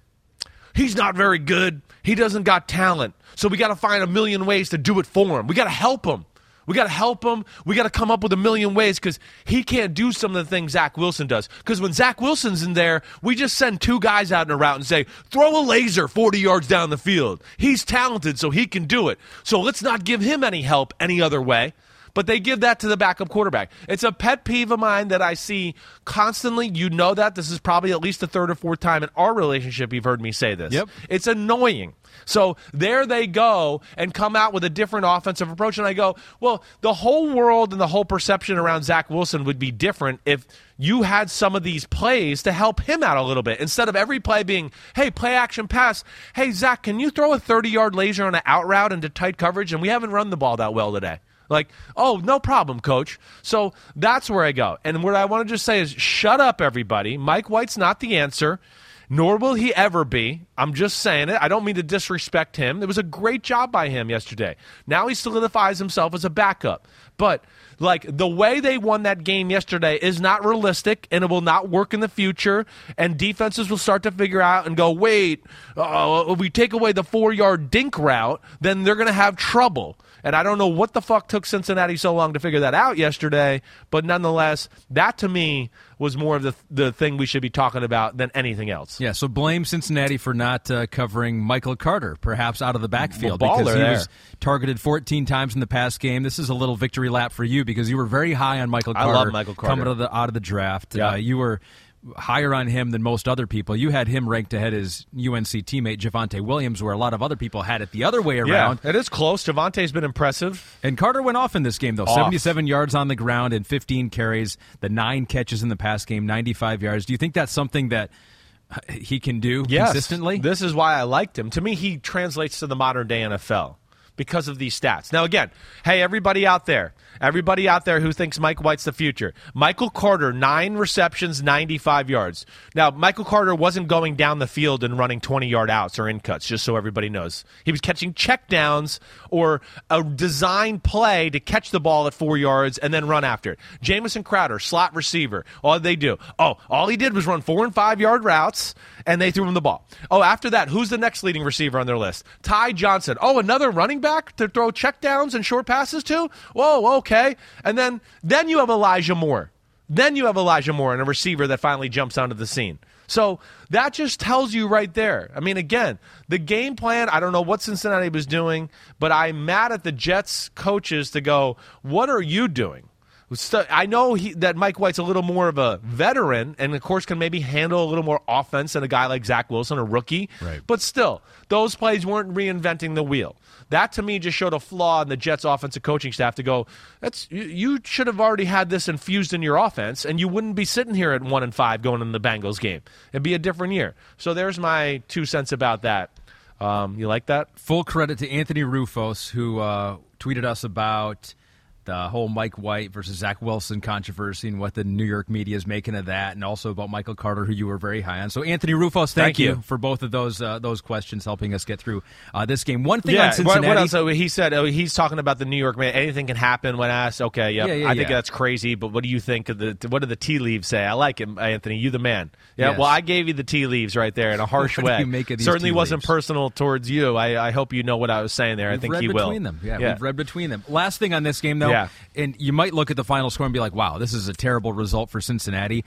He's not very good. He doesn't got talent. So we got to find a million ways to do it for him. We got to help him. We got to help him. We got to come up with a million ways because he can't do some of the things Zach Wilson does. Because when Zach Wilson's in there, we just send two guys out in a route and say, throw a laser 40 yards down the field. He's talented, so he can do it. So let's not give him any help any other way. But they give that to the backup quarterback. It's a pet peeve of mine that I see constantly. You know that. This is probably at least the third or fourth time in our relationship you've heard me say this. Yep. It's annoying. So there they go and come out with a different offensive approach. And I go, well, the whole world and the whole perception around Zach Wilson would be different if you had some of these plays to help him out a little bit instead of every play being, hey, play action pass. Hey, Zach, can you throw a 30 yard laser on an out route into tight coverage? And we haven't run the ball that well today. Like, oh, no problem, coach. So that's where I go. And what I want to just say is shut up, everybody. Mike White's not the answer, nor will he ever be. I'm just saying it. I don't mean to disrespect him. It was a great job by him yesterday. Now he solidifies himself as a backup. But, like, the way they won that game yesterday is not realistic and it will not work in the future. And defenses will start to figure out and go, wait, uh, if we take away the four yard dink route, then they're going to have trouble. And I don't know what the fuck took Cincinnati so long to figure that out yesterday, but nonetheless, that to me was more of the the thing we should be talking about than anything else. Yeah, so blame Cincinnati for not uh, covering Michael Carter, perhaps out of the backfield Well, because he there. was targeted 14 times in the past game. This is a little victory lap for you because you were very high on Michael Carter. I love Michael Carter. coming out of the, out of the draft. Yeah. Uh, you were higher on him than most other people. You had him ranked ahead as UNC teammate Javonte Williams, where a lot of other people had it the other way around. Yeah, it is close. Javonte's been impressive. And Carter went off in this game, though. Off. 77 yards on the ground and 15 carries, the nine catches in the past game, 95 yards. Do you think that's something that he can do Yes. consistently? This is why I liked him. To me, he translates to the modern day NFL because of these stats. Now, again, hey, everybody out there, everybody out there who thinks Mike White's the future. Michael Carter, nine receptions, 95 yards. Now, Michael Carter wasn't going down the field and running 20 yard outs or in cuts, just so everybody knows. He was catching check downs or a design play to catch the ball at four yards and then run after it. Jamison Crowder, slot receiver. All did they do? Oh, all he did was run four and five yard routes and they threw him the ball. Oh, after that, who's the next leading receiver on their list? Ty Johnson. Oh, another running back to throw check downs and short passes to? Whoa, okay. And then then you have Elijah Moore. Then you have Elijah Moore and a receiver that finally jumps onto the scene. So that just tells you right there. I mean, again, the game plan, I don't know what Cincinnati was doing, but I'm mad at the Jets coaches to go, what are you doing? So- I know he, that Mike White's a little more of a veteran and, of course, can maybe handle a little more offense than a guy like Zach Wilson, a rookie. Right. But still, those plays weren't reinventing the wheel. That to me just showed a flaw in the Jets' offensive coaching staff to go, that's you, you should have already had this infused in your offense, and you wouldn't be sitting here at one and five going in the Bengals game. It'd be a different year. So there's my two cents about that. Um, you like that? Full credit to Anthony Rufos, who uh, tweeted us about the whole Mike White versus Zach Wilson controversy and what the New York media is making of that, and also about Michael Carter, who you were very high on. So, Anthony Rufos, thank, Thank you. for both of those uh, those questions, helping us get through uh, this game. One thing on Yeah. What, Cincinnati. what else? So he said oh, he's talking about the New York man. Anything can happen when asked. Okay, yep. Yeah, yeah, I think yeah. that's crazy. But what do you think of the? What do the tea leaves say? I like it, Anthony. You the man. Yeah. Yes. Well, I gave you the tea leaves right there in a harsh What way. you make of these Certainly wasn't leaves? personal towards you. I, I hope you know what I was saying there. I We've think read he between will. them. Yeah, we've read between them. Last thing on this game, though, Yeah. And you might look at the final score and be like, "Wow, this is a terrible result for Cincinnati."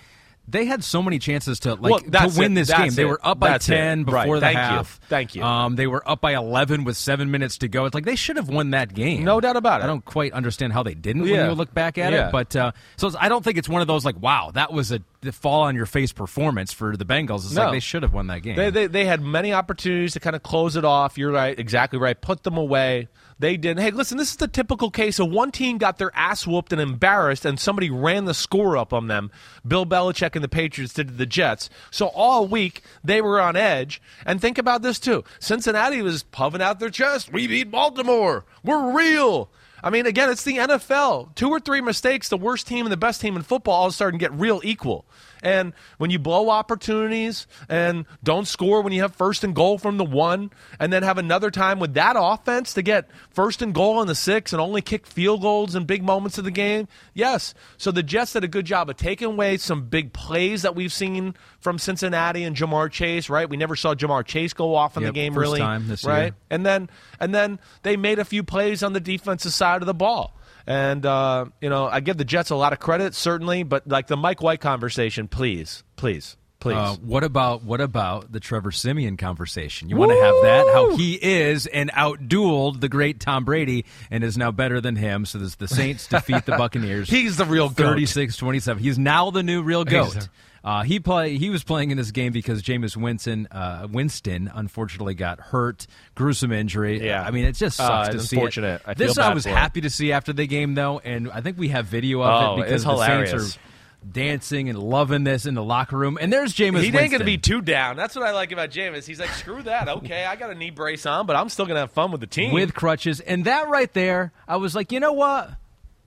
They had so many chances to like Well, to win it. this That's game. They were up by That's it. ten Right. before the Thank you. half. Thank you. Um, they were up by eleven with seven minutes to go. It's like they should have won that game. No doubt about it. I don't quite understand how they didn't when you look back at Yeah. it. But uh, so I don't think it's one of those like, "Wow, that was a fall on your face performance for the Bengals." It's No. like they should have won that game. They, they, they had many opportunities to kind of close it off. You're right, exactly right. Put them away. They didn't. Hey, listen, this is the typical case of one team got their ass whooped and embarrassed, and somebody ran the score up on them. Bill Belichick and the Patriots did to the Jets. So all week they were on edge. And think about this too: Cincinnati was puffing out their chest. We beat Baltimore. We're real. I mean, again, it's the NFL. Two or three mistakes, the worst team and the best team in football all a sudden get real equal. And when you blow opportunities and don't score when you have first and goal from the one, and then have another time with that offense to get first and goal on the six and only kick field goals in big moments of the game, yes. So the Jets did a good job of taking away some big plays that we've seen from Cincinnati and Ja'Marr Chase, right? We never saw Ja'Marr Chase go off in Yep, the game first really, time this right? year. And then and then they made a few plays on the defensive side of the ball. And uh, you know, I give the Jets a lot of credit, certainly, but like the Mike White conversation, please, please, please. Uh, what about what about the Trevor Siemian conversation? You want to have that? How he is and outdueled the great Tom Brady and is now better than him. So this, the Saints defeat the Buccaneers. He's the real goat. 36-27. He's now the new real goat. Uh, he play. He was playing in this game because Jameis Winston, uh, Winston, unfortunately got hurt, gruesome injury. Yeah. I mean it just Uh, sucks to it's see. unfortunate. It. I feel this I was happy to see after the game though, and I think we have video of Oh, it because the Saints are dancing and loving this in the locker room. And there's Jameis. he ain't gonna be too down. That's what I like about Jameis. He's like, screw that. Okay, I got a knee brace on, but I'm still gonna have fun with the team. with crutches. And that right there, I was like, you know what?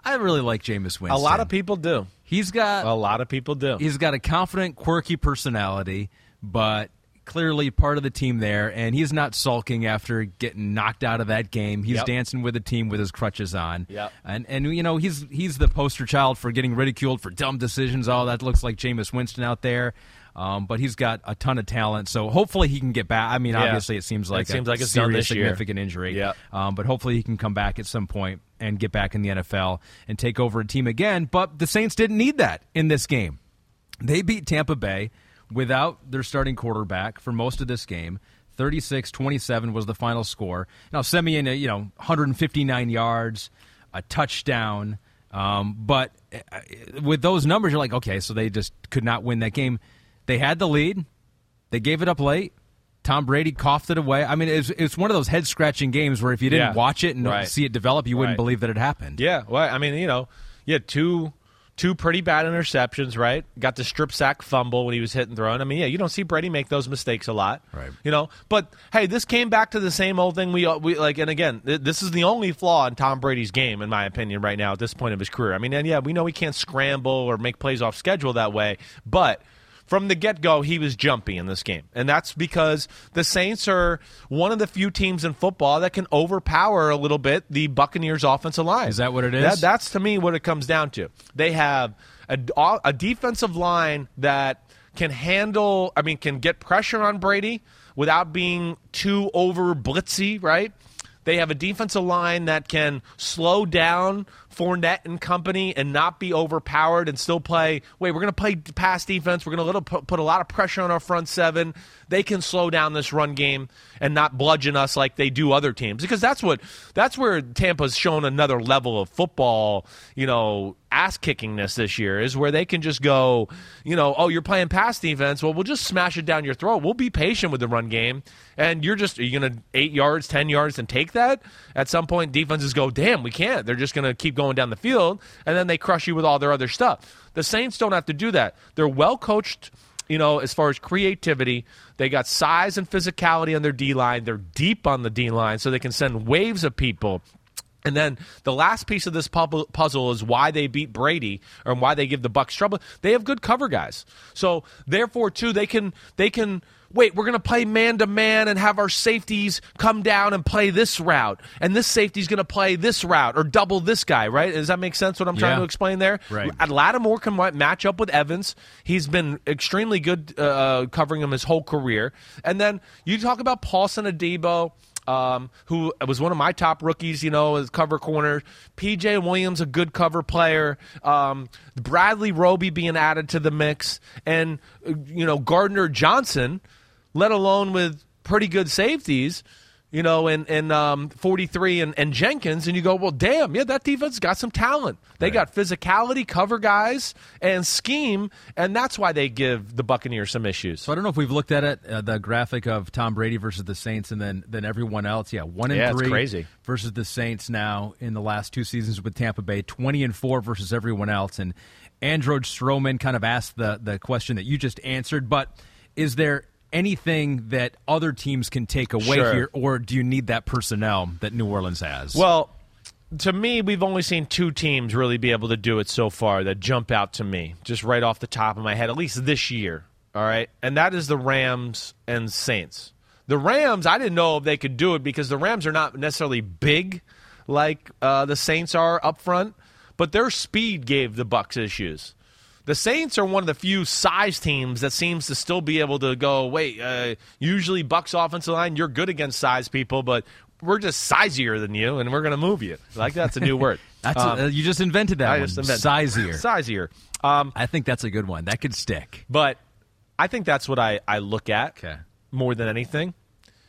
I really like Jameis Winston. a lot of people do. He's got A lot of people do. he's got a confident, quirky personality, but clearly part of the team there, and he's not sulking after getting knocked out of that game. He's Yep. dancing with the team with his crutches on. Yep. And and you know, he's he's the poster child for getting ridiculed for dumb decisions. All that looks like Jameis Winston out there. Um, but he's got a ton of talent, so hopefully he can get back. I mean, Yeah. obviously it seems like It seems a like it's done serious, year. significant injury. Yeah. Um, but hopefully he can come back at some point and get back in the NFL and take over a team again. But the Saints didn't need that in this game. They beat Tampa Bay without their starting quarterback for most of this game. 36-27 was the final score. Now Siemian, you know, 159 yards, a touchdown. Um, but uh, with those numbers, you're like, okay, so they just could not win that game. They had the lead. They gave it up late. Tom Brady coughed it away. I mean, it's it's one of those head scratching games where if you didn't Yeah. watch it and Right. see it develop, you wouldn't Right. believe that it happened. Yeah, well, I mean, you know, you had two two pretty bad interceptions, right? Got the strip sack fumble when he was hit and thrown. I mean, yeah, you don't see Brady make those mistakes a lot, Right. You know, but hey, this came back to the same old thing. We uh, we like, and again, th- this is the only flaw in Tom Brady's game, in my opinion, right now at this point of his career. I mean, and yeah, we know he can't scramble or make plays off schedule that way, but. From the get go, he was jumpy in this game. And that's because the Saints are one of the few teams in football that can overpower a little bit the Buccaneers' offensive line. Is that what it is? That, that's to me what it comes down to. They have a, a defensive line that can handle, I mean, can get pressure on Brady without being too over blitzy, right? They have a defensive line that can slow down Fournette and company and not be overpowered and still play. Wait, we're going to play pass defense. We're going to put, put a lot of pressure on our front seven. They can slow down this run game and not bludgeon us like they do other teams because that's what that's where Tampa's shown another level of football. You know, ass kickingness this year is where they can just go. You know, oh, you're playing pass defense. Well, we'll just smash it down your throat. We'll be patient with the run game, and you're just are you going to eight yards, ten yards, and take that. At some point, defenses go, damn, we can't. They're just going to keep going down the field, and then they crush you with all their other stuff. The Saints don't have to do that. They're well coached you know, as far as creativity, they got size and physicality on their D line. They're deep on the D line, so they can send waves of people. And then the last piece of this puzzle is why they beat Brady or why they give the Bucks trouble. They have good cover guys, so therefore too they can they can wait. We're going to play man to man and have our safeties come down and play this route, and this safety's going to play this route or double this guy. Right? Does that make sense? What I'm trying Yeah. to explain there? Right. Uh, Lattimore can match up with Evans. He's been extremely good uh, covering him his whole career. And then you talk about Paulson Adebo. Um, who was one of my top rookies, you know, as cover corner. PJ Williams, a good cover player. Um, Bradley Roby being added to the mix. And, uh, you know, Gardner Johnson, let alone with pretty good safeties you know, and and um, 43 and, and Jenkins, and you go, well, damn, yeah, that defense got some talent. They got physicality, cover guys, and scheme, and that's why they give the Buccaneers some issues. So I don't know if we've looked at it, uh, the graphic of Tom Brady versus the Saints, and then then everyone else. Yeah, one and Yeah, three crazy. versus the Saints now in the last two seasons with Tampa Bay. Twenty and four versus everyone else. And Andrew Stroman kind of asked the the question that you just answered, but is there anything that other teams can take away Sure. here, or do you need that personnel that New Orleans has? Well, to me, we've only seen two teams really be able to do it so far that jump out to me, just right off the top of my head, at least this year. All right. And that is the Rams and Saints. The Rams, I didn't know if they could do it because the Rams are not necessarily big like uh, the Saints are up front, but their speed gave the Bucks issues. The Saints are one of the few size teams that seems to still be able to go. Wait, uh, usually Bucks offensive line, you're good against size people, but we're just sizier than you, and we're going to move you. Like that's a new word. that's Um, uh, you just invented that I one. just invented Sizier. sizier. Um, I think that's a good one. That could stick. but I think that's what I, I look at Okay. more than anything.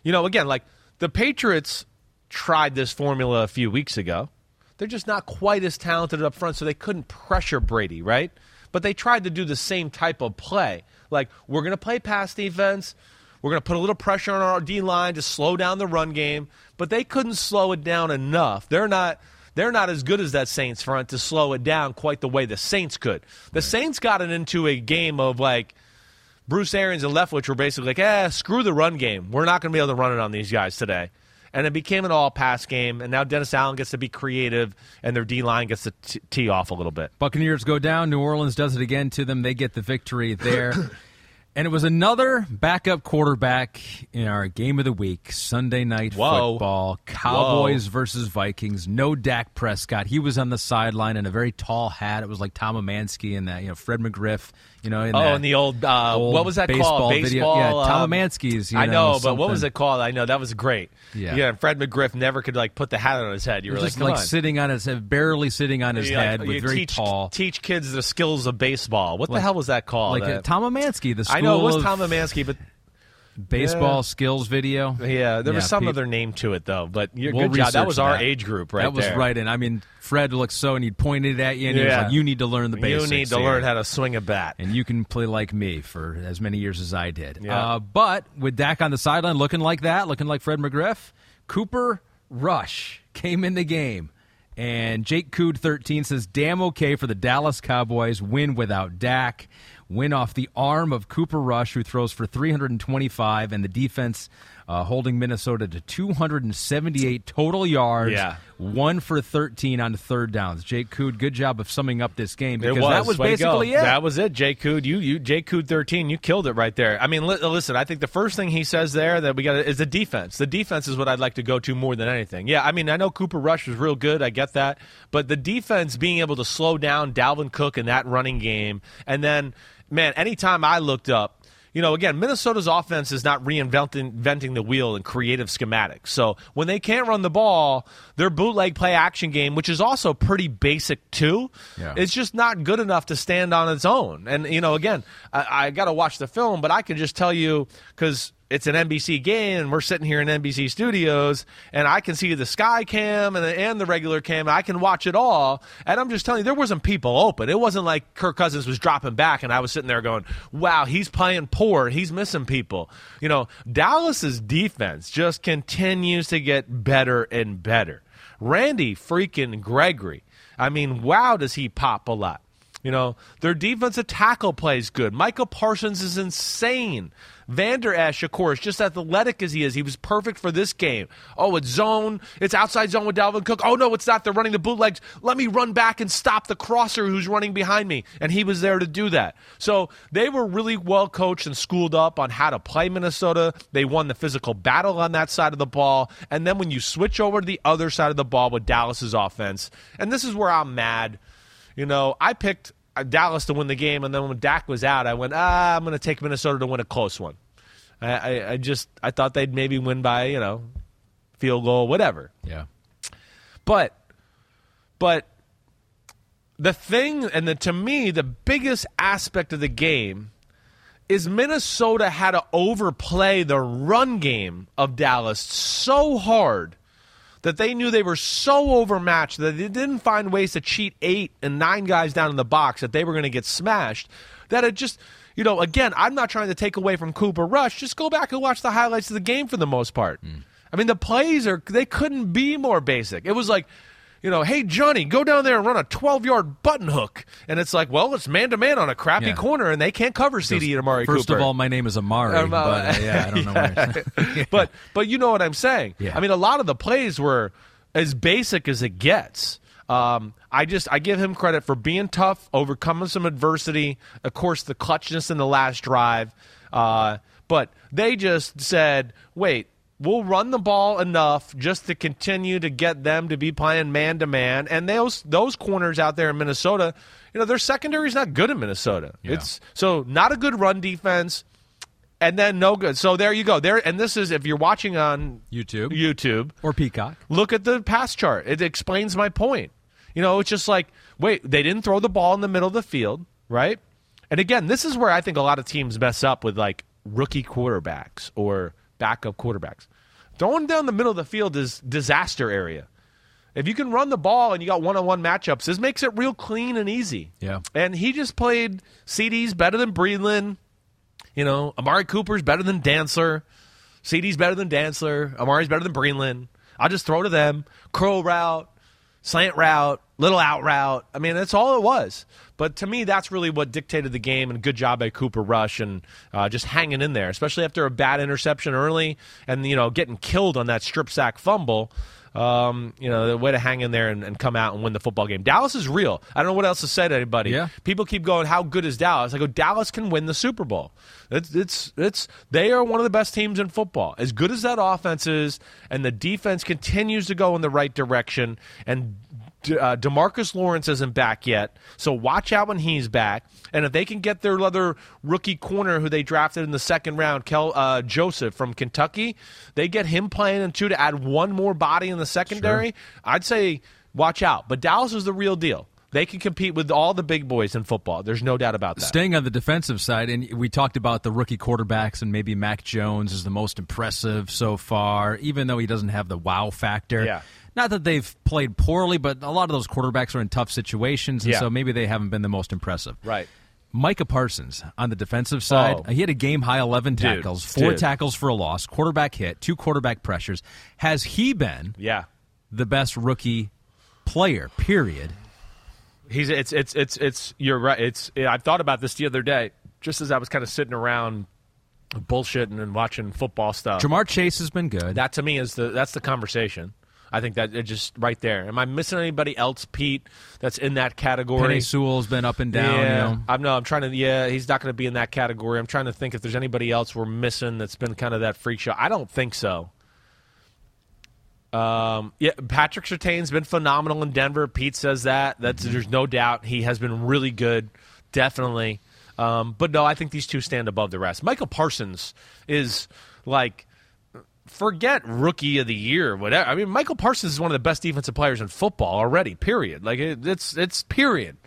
You know, again, like the Patriots tried this formula a few weeks ago. They're just not quite as talented up front, so they couldn't pressure Brady, right? But they tried to do the same type of play. Like, we're going to play pass defense. We're going to put a little pressure on our D line to slow down the run game, but they couldn't slow it down enough. They're not they're not as good as that Saints front to slow it down quite the way the Saints could. The Saints got it into a game of like Bruce Arians and Leftwich were basically like, eh, screw the run game. We're not going to be able to run it on these guys today. And it became an all pass game, and now Dennis Allen gets to be creative, and their D line gets to t- tee off a little bit. Buccaneers go down. New Orleans does it again to them. They get the victory there. And it was another backup quarterback in our game of the week, Sunday night Whoa. football, Cowboys versus Vikings. No Dak Prescott. He was on the sideline in a very tall hat. It was like Tom Emanski and that, you know, Fred McGriff, you know, in Oh, that and the old, uh, old what was that baseball called? video. Baseball. Yeah, Tom um, you I know, know, but what was it called? I know that was great. Yeah. yeah. Fred McGriff never could like put the hat on his head. You were like, just like on. sitting on his head, barely sitting on his You, head, like, with very teach, tall. Teach kids the skills of baseball. What the hell was that called? like Uh, uh, Tom Emanski, the school I know it was Tom Emanski, but baseball Yeah. skills video. yeah, there was some pe- other name to it though. But We'll good job. That was our that. age group, right That was there. right in. I mean, Fred looked so, and he pointed at you, and he was like, "You need to learn the basics. You need to here." learn how to swing a bat. and you can play like me for as many years as I did. Yeah. Uh, but with Dak on the sideline looking like that, looking like Fred McGriff, Cooper Rush came in the game. And Jake Cood 13 says, damn okay for the Dallas Cowboys. Win without Dak. Win off the arm of Cooper Rush, who throws for 325, and the defense uh, holding Minnesota to 278 total yards. Yeah. One for 13 on third downs. Jake Cood, good job of summing up this game because was. that was Way basically it. That was it, Jay Cood. You, you, Jay Cood, thirteen. You killed it right there. I mean, li- listen. I think the first thing he says there that we got is the defense. The defense is what I'd like to go to more than anything. Yeah, I mean, I know Cooper Rush was real good. I get that, but the defense being able to slow down Dalvin Cook in that running game, and then, man, anytime I looked up. You know, again, Minnesota's offense is not reinventing the wheel in creative schematics. So when they can't run the ball, their bootleg play action game, which is also pretty basic too, Yeah. it's just not good enough to stand on its own. And you know, again, I, I got to watch the film, but I can just tell you because it's an NBC game, and we're sitting here in NBC studios, and I can see the Sky Cam and the, and the regular cam. And I can watch it all, and I'm just telling you, there wasn't people open. It wasn't like Kirk Cousins was dropping back, and I was sitting there going, "Wow, he's playing poor. He's missing people." You know, Dallas's defense just continues to get better and better. Randy freaking Gregory. I mean, wow, does he pop a lot? You know, their defensive tackle plays good. Michael Parsons is insane. Vander Esch, of course, just athletic as he is, he was perfect for this game. Oh, it's zone. It's outside zone with Dalvin Cook. Oh, no, it's not. They're running the bootlegs. Let me run back and stop the crosser who's running behind me. And he was there to do that. So they were really well coached and schooled up on how to play Minnesota. They won the physical battle on that side of the ball. And then when you switch over to the other side of the ball with Dallas's offense, and this is where I'm mad. You know, I picked Dallas to win the game, and then when Dak was out, I went, ah, I'm going to take Minnesota to win a close one. I, I, I just I thought they'd maybe win by you know field goal, whatever. Yeah. But but the thing and the to me the biggest aspect of the game is Minnesota had to overplay the run game of Dallas so hard that they knew they were so overmatched that they didn't find ways to cheat eight and nine guys down in the box that they were going to get smashed. That it just, you know, again, I'm not trying to take away from Cooper Rush. Just go back and watch the highlights of the game for the most part. Mm. I mean, the plays are, they couldn't be more basic. It was like, you know, hey, Johnny, go down there and run a 12 yard button hook. And it's like, well, it's man to man on a crappy Yeah. corner, and they can't cover CeeDee and Amari First Cooper of all, my name is Amari, Um, uh, but uh, yeah, I don't know. Where but but you know what I'm saying. Yeah. I mean, a lot of the plays were as basic as it gets. Um, I just I give him credit for being tough, overcoming some adversity. Of course, the clutchness in the last drive. Uh, but they just said, "Wait, we'll run the ball enough just to continue to get them to be playing man to man." And those those corners out there in Minnesota, you know, their secondary is not good in Minnesota. Yeah. It's so not a good run defense and then no good. So there you go. There and this is if you're watching on YouTube YouTube, or Peacock. look at the pass chart. It explains my point. You know, it's just like, wait, they didn't throw the ball in the middle of the field, right? And again, this is where I think a lot of teams mess up with like rookie quarterbacks or backup quarterbacks. Throwing down the middle of the field is disaster area. If you can run the ball and you got one-on-one matchups, this makes it real clean and easy. Yeah. And he just played CeeDee's better than Breeland. You know, Amari Cooper's better than Dantzler. CeeDee's better than Dantzler. Amari's better than Breeland. I'll just throw to them. Curl route, slant route, little out route. I mean, that's all it was. But to me, that's really what dictated the game. And good job by Cooper Rush and uh, just hanging in there, especially after a bad interception early and you know getting killed on that strip sack fumble. um, you know, the way to hang in there and, and, come out and win the football game. Dallas is real. I don't know what else to say to anybody. Yeah. People keep going, how good is Dallas? I go, Dallas can win the Super Bowl. It's, it's, it's, they are one of the best teams in football. As good as that offense is, and the defense continues to go in the right direction, and De- uh, Demarcus Lawrence isn't back yet, so watch out when he's back. And if they can get their other rookie corner who they drafted in the second round, Kel uh, Joseph from Kentucky, they get him playing in two to add one more body in the secondary. Sure. I'd say watch out. But Dallas is the real deal. They can compete with all the big boys in football. There's no doubt about that. Staying on the defensive side, and we talked about the rookie quarterbacks, and maybe Mac Jones is the most impressive so far, even though he doesn't have the wow factor. Yeah. Not that they've played poorly, but a lot of those quarterbacks are in tough situations, and yeah. so maybe they haven't been the most impressive. Right. Micah Parsons on the defensive side, oh. he had a game high 11 tackles, dude, four dude. tackles for a loss, quarterback hit, two quarterback pressures. Has he been yeah. the best rookie player, period? He's it's it's it's it's you're right. It's I thought about this the other day just as I was kind of sitting around bullshitting and watching football stuff. Ja'Marr Chase has been good. That to me is the that's the conversation. I think that it just right there. Am I missing anybody else, Pete? That's in that category. Penei Sewell's been up and down. Yeah, You know? I'm no. I'm trying to. Yeah, he's not going to be in that category. I'm trying to think if there's anybody else we're missing that's been kind of that freak show. I don't think so. Um, yeah, Patrick Surtain's been phenomenal in Denver. Pete says that. That's Mm-hmm. there's no doubt he has been really good, definitely. Um, but no, I think these two stand above the rest. Michael Parsons is like forget rookie of the year, whatever. I mean, Micah Parsons is one of the best defensive players in football already. Period. Like it, it's it's period.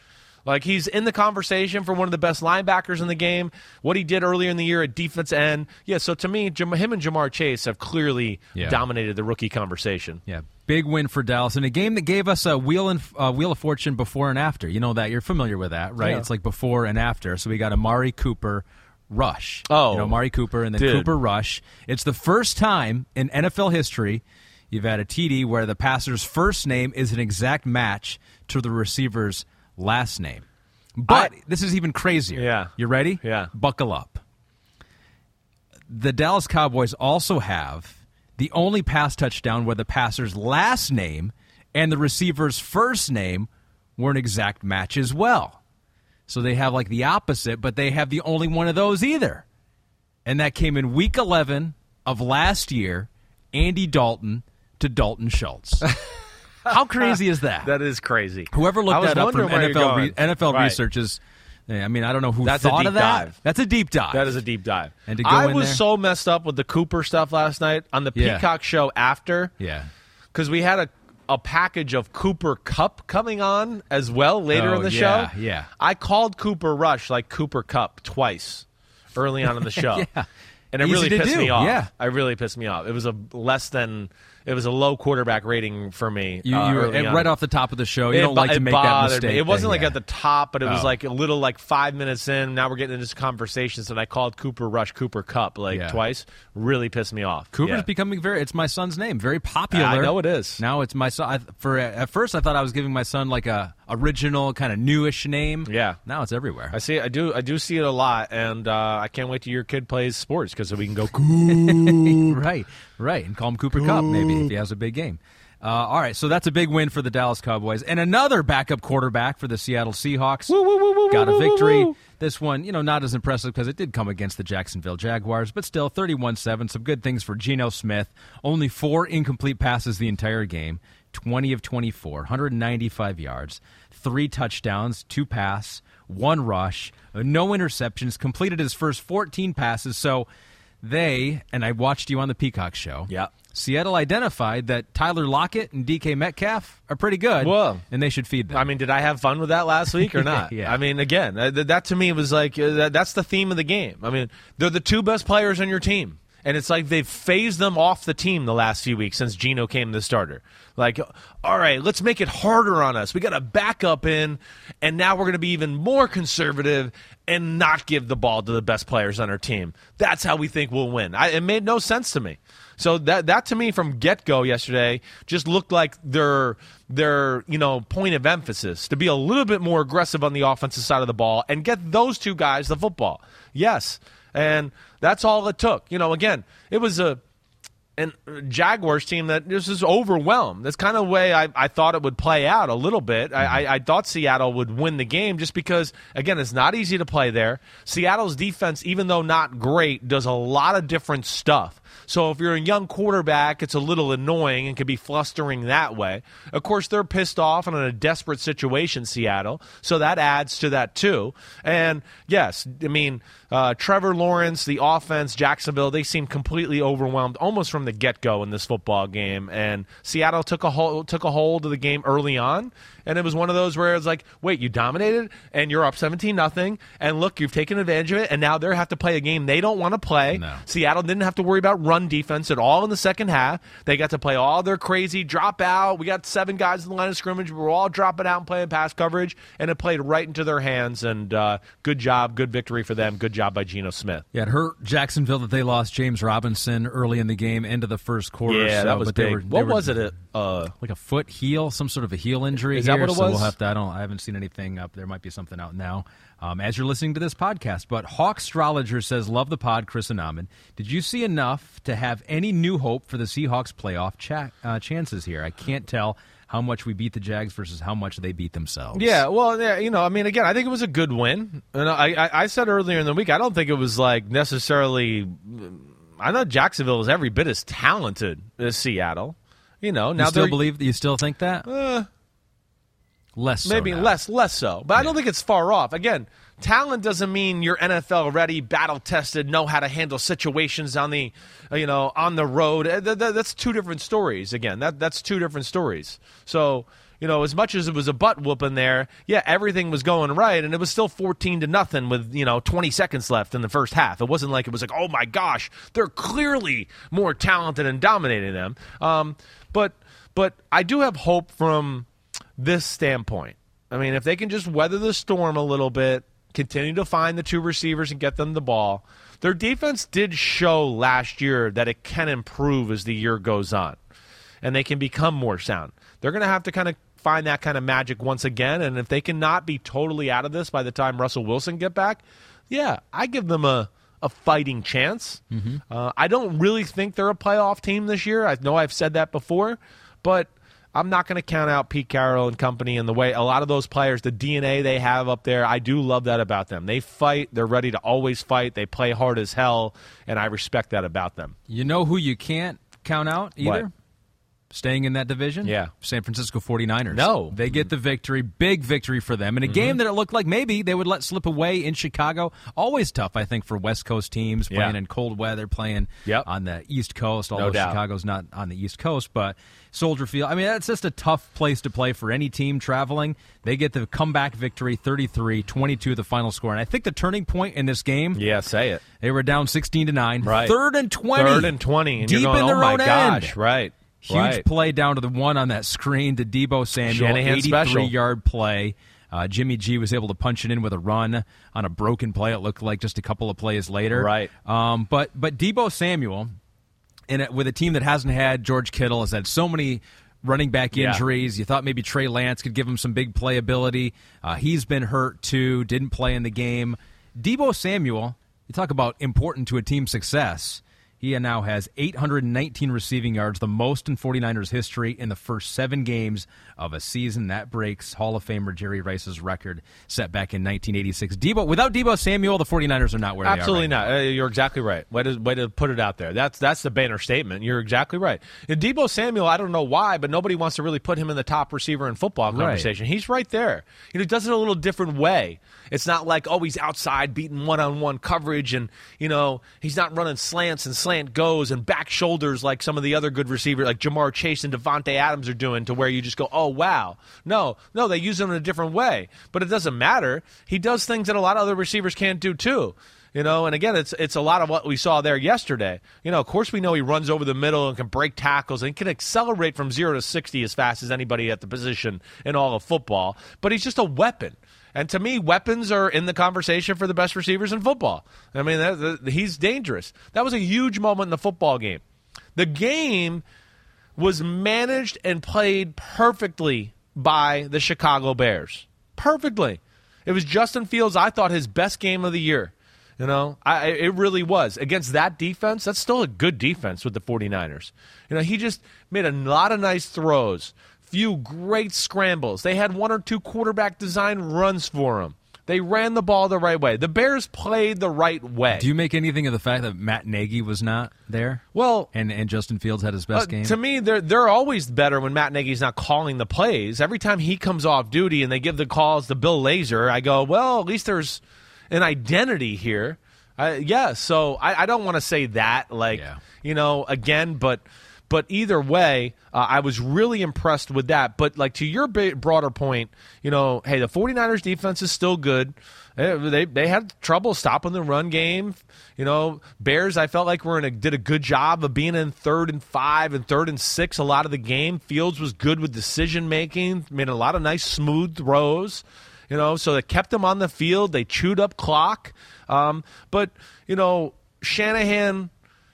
Like he's in the conversation for one of the best linebackers in the game. What he did earlier in the year at defense end, yeah. So to me, Jam- him and Ja'Marr Chase have clearly Yeah. dominated the rookie conversation. Yeah, big win for Dallas in a game that gave us a wheel and uh, wheel of fortune before and after. You know that you're familiar with that, right? Yeah. It's like before and after. So we got Amari Cooper rush. Oh, you know Amari Cooper and then dude. Cooper rush. It's the first time in NFL history you've had a TD where the passer's first name is an exact match to the receiver's last name. But I- this is even crazier. Yeah. you ready? Yeah. buckle up. The Dallas Cowboys also have the only pass touchdown where the passer's last name and the receiver's first name were an exact match as well. So they have like the opposite, but they have the only one of those either. And that came in week 11 of last year, Andy Dalton to Dalton Schultz. How crazy is that? That is crazy. Whoever looked that up from wondering where you're NFL, re- NFL Right. research is, I mean, I don't know who That's a thought deep of that. dive. That's a deep dive. That is a deep dive. And to go I was there- so messed up with the Cooper stuff last night on the Yeah. Peacock show after. yeah. because we had a a package of Cooper Kupp coming on as well later Oh, in the yeah, show. yeah. I called Cooper Rush like Cooper Kupp twice early on in the show. Yeah. And it Easy really pissed do, me off. yeah. I really pissed me off. It was a less than it was a low quarterback rating for me. You, uh, you and right off the top of the show, you It don't like to make that mistake. me. It wasn't like yeah. at the top, but it was Oh. like a little like five minutes in. Now we're getting into conversations, and I called Cooper Rush Cooper Kupp like Yeah. twice. Really pissed me off. Cooper's Yeah. becoming very. It's my son's name. Very popular. I know it is. Now it's my son. I, for at first, I thought I was giving my son like a original kind of newish name. Yeah. Now it's everywhere. I see. I do. I do see it a lot, and uh, I can't wait till your kid plays sports because we can go right, right, and call him Cooper Kupp maybe if he has a big game. Uh, all right, so that's a big win for the Dallas Cowboys, and another backup quarterback for the Seattle Seahawks. Got a victory. This one, you know, not as impressive because it did come against the Jacksonville Jaguars, but still 31-7. Some good things for Geno Smith. Only four incomplete passes the entire game. 20 of 24, 195 yards, three touchdowns, two pass, one rush, uh, no interceptions, completed his first 14 passes. So they, and I watched you on the Peacock show. Yeah. Seattle identified that Tyler Lockett and DK Metcalf are pretty good. Whoa. And they should feed them. I mean, did I have fun with that last week or not? Yeah. I mean, again, uh, that to me was like uh, that's the theme of the game. I mean, they're the two best players on your team. And it's like they've phased them off the team the last few weeks since Geno came the starter. Like, all right, let's make it harder on us. We got a backup in, and now we're going to be even more conservative and not give the ball to the best players on our team. That's how we think we'll win. I, it made no sense to me. So that that to me from get go yesterday just looked like their their you know point of emphasis to be a little bit more aggressive on the offensive side of the ball and get those two guys the football. Yes, and that's all it took. You know, again, it was a an Jaguars team that just is overwhelmed. That's kind of the way I, I thought it would play out a little bit. I, I, I thought Seattle would win the game just because, again, it's not easy to play there. Seattle's defense, even though not great, does a lot of different stuff. So if you're a young quarterback, it's a little annoying and can be flustering that way. Of course, they're pissed off and in a desperate situation, Seattle. So that adds to that too. And yes, I mean, uh, Trevor Lawrence, the offense, Jacksonville, they seem completely overwhelmed almost from the get go in this football game. And Seattle took a hold, took a hold of the game early on and it was one of those where it's like, wait, you dominated and you're up 17 nothing, and look, you've taken advantage of it, and now they have to play a game they don't want to play. No. Seattle didn't have to worry about run defense at all in the second half. They got to play all their crazy drop out. We got seven guys in the line of scrimmage. We're all dropping out and playing pass coverage, and it played right into their hands. And uh, good job, good victory for them. Good job by Geno Smith. Yeah, it hurt Jacksonville that they lost James Robinson early in the game, into the first quarter. Yeah, so, that was but big. They were, what were, was it? Uh, Like a foot heel, some sort of a heel injury. Is that what it so was? We'll have to. I don't. I haven't seen anything up. There might be something out now. Um, as you're listening to this podcast, but Hawk Astrologer says, "Love the pod, Chris and Ahmed. Did you see enough to have any new hope for the Seahawks playoff cha- uh, chances here? I can't tell." How much we beat the Jags versus how much they beat themselves. Yeah, well, yeah, you know, I mean, again, I think it was a good win, and I, I, I said earlier in the week, I don't think it was like necessarily. I know Jacksonville is every bit as talented as Seattle. You know, now You still believe? You still think that? Uh, Less, so maybe now. less, less so, but I don't think it's far off. Again, talent doesn't mean you're NFL ready, battle tested, know how to handle situations on the, uh, you know, on the road. Uh, th- th- That's two different stories. Again, that that's two different stories. So. You know, as much as it was a butt whooping there, yeah, everything was going right, and it was still fourteen to nothing with you know twenty seconds left in the first half. It wasn't like it was like, oh my gosh, they're clearly more talented and dominating them. Um, but but I do have hope from this standpoint. I mean, if they can just weather the storm a little bit, continue to find the two receivers and get them the ball. Their defense did show last year that it can improve as the year goes on, and they can become more sound. They're going to have to kind of find that kind of magic once again, and if they cannot be totally out of this by the time Russell Wilson get back, yeah, I give them a a fighting chance. Uh, I don't really think they're a playoff team this year. I know I've said that before, but I'm not going to count out Pete Carroll and company and the way a lot of those players, the DNA they have up there. I do love that about them. They fight. They're ready to always fight. They play hard as hell, and I respect that about them. You know who you can't count out either? What? Staying in that division? Yeah. San Francisco 49ers. No. They get the victory. Big victory for them. In a mm-hmm. game that it looked like maybe they would let slip away in Chicago. Always tough, I think, for West Coast teams playing Yeah. in cold weather, playing Yep. on the East Coast, although doubt. Chicago's not on the East Coast. But Soldier Field, I mean, that's just a tough place to play for any team traveling. They get the comeback victory 33 22, the final score. And I think the turning point in this game, Yeah, say it. they were down 16 to 9. Right. Third and 20. Third and twenty, and Deep going, in oh their oh my own gosh, end. right? Huge right. play down to the one on that screen to Deebo Samuel. Shanahan 83 special. yard play. Uh, Jimmy G was able to punch it in with a run on a broken play. It looked like just a couple of plays later. Right. Um, but but Deebo Samuel, in a, with a team that hasn't had George Kittle, has had so many running back Yeah. injuries. You thought maybe Trey Lance could give him some big playability. Uh, he's been hurt too. Didn't play in the game. Deebo Samuel, you talk about important to a team's success. He now has 819 receiving yards, the most in 49ers history in the first seven games of a season. That breaks Hall of Famer Jerry Rice's record set back in 1986. Deebo, without Deebo Samuel, the 49ers are not where Absolutely they are. right not. Uh, you're exactly right. Way to, way to put it out there. That's that's the banner statement. You're exactly right. And Deebo Samuel, I don't know why, but nobody wants to really put him in the top receiver in football Right. conversation. He's right there. You know, he does it a little different way. It's not like oh he's outside beating one on one coverage, and you know he's not running slants and slant goes and back shoulders like some of the other good receivers like Ja'Marr Chase and Davante Adams are doing. To where you just go oh wow no no they use him in a different way, but it doesn't matter. He does things that a lot of other receivers can't do too. You know, and again, it's it's a lot of what we saw there yesterday. You know, of course, we know he runs over the middle and can break tackles and can accelerate from zero to sixty as fast as anybody at the position in all of football. But he's just a weapon. And to me, weapons are in the conversation for the best receivers in football. I mean, that, that- he's dangerous. That was a huge moment in the football game. The game was managed and played perfectly by the Chicago Bears. Perfectly. It was Justin Fields, I thought, his best game of the year. You know, I, it really was. Against that defense, that's still a good defense with the 49ers. You know, he just made a lot of nice throws, few great scrambles. They had one or two quarterback design runs for him. They ran the ball the right way. The Bears played the right way. Do you make anything of the fact that Matt Nagy was not there? Well, and and Justin Fields had his best uh, game. To me, they're they're always better when Matt Nagy's not calling the plays. Every time he comes off duty and they give the calls to Bill Lazor, I go, well, at least there's an identity here. Uh, yeah, so I, I don't want to say that, like Yeah. you know, again, but but either way, uh, I was really impressed with that. But like to your broader point, you know, hey, the 49ers defense is still good. Eh, They they had trouble stopping the run game. You know, Bears. I felt like were in a, did a good job of being in third and five and third and six a lot of the game. Fields was good with decision making. Made a lot of nice smooth throws. You know, so they kept them on the field. They chewed up clock. Um, but you know, Shanahan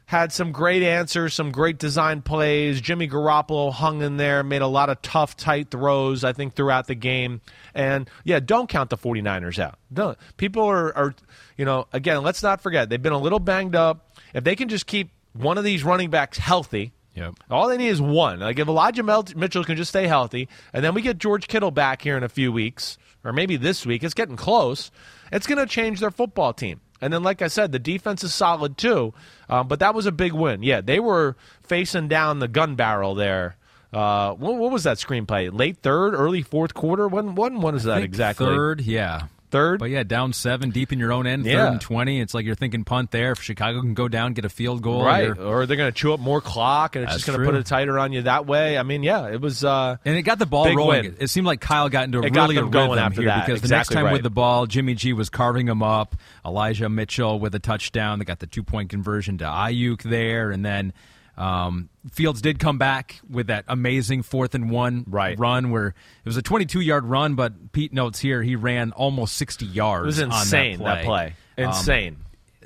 had some great answers, some great design plays. Jimmy Garoppolo hung in there, made a lot of tough, tight throws, I think, throughout the game. And yeah, don't count the 49ers out. Don't. People are, are, you know, again, let's not forget, they've been a little banged up. If they can just keep one of these running backs healthy, Yep. all they need is one. Like if Elijah Mitchell can just stay healthy, and then we get George Kittle back here in a few weeks, or maybe this week, it's getting close. It's going to change their football team. And then, like I said, the defense is solid too. Um, but that was a big win. Yeah, they were facing down the gun barrel there. Uh, what, what was that screenplay? Late third, early fourth quarter. When when when is that exactly? Third, yeah. Third? But yeah, down seven, deep in your own end, Yeah. third and 20. It's like you're thinking punt there. If Chicago can go down, get a field goal. Right, or they're going to chew up more clock, and it's just going to put it tighter on you that way. I mean, yeah, it was. Uh, And it got the ball rolling. win. It seemed like Kyle got into a It really a rhythm after here that. because the next time right. with the ball, Jimmy G was carving him up. Elijah Mitchell with a touchdown. They got the two point conversion to Aiyuk there, and then um, Fields did come back with that amazing fourth and one Right. run where it was a 22 yard run, but Pete notes here he ran almost 60 yards. it was insane that play. Um, Insane.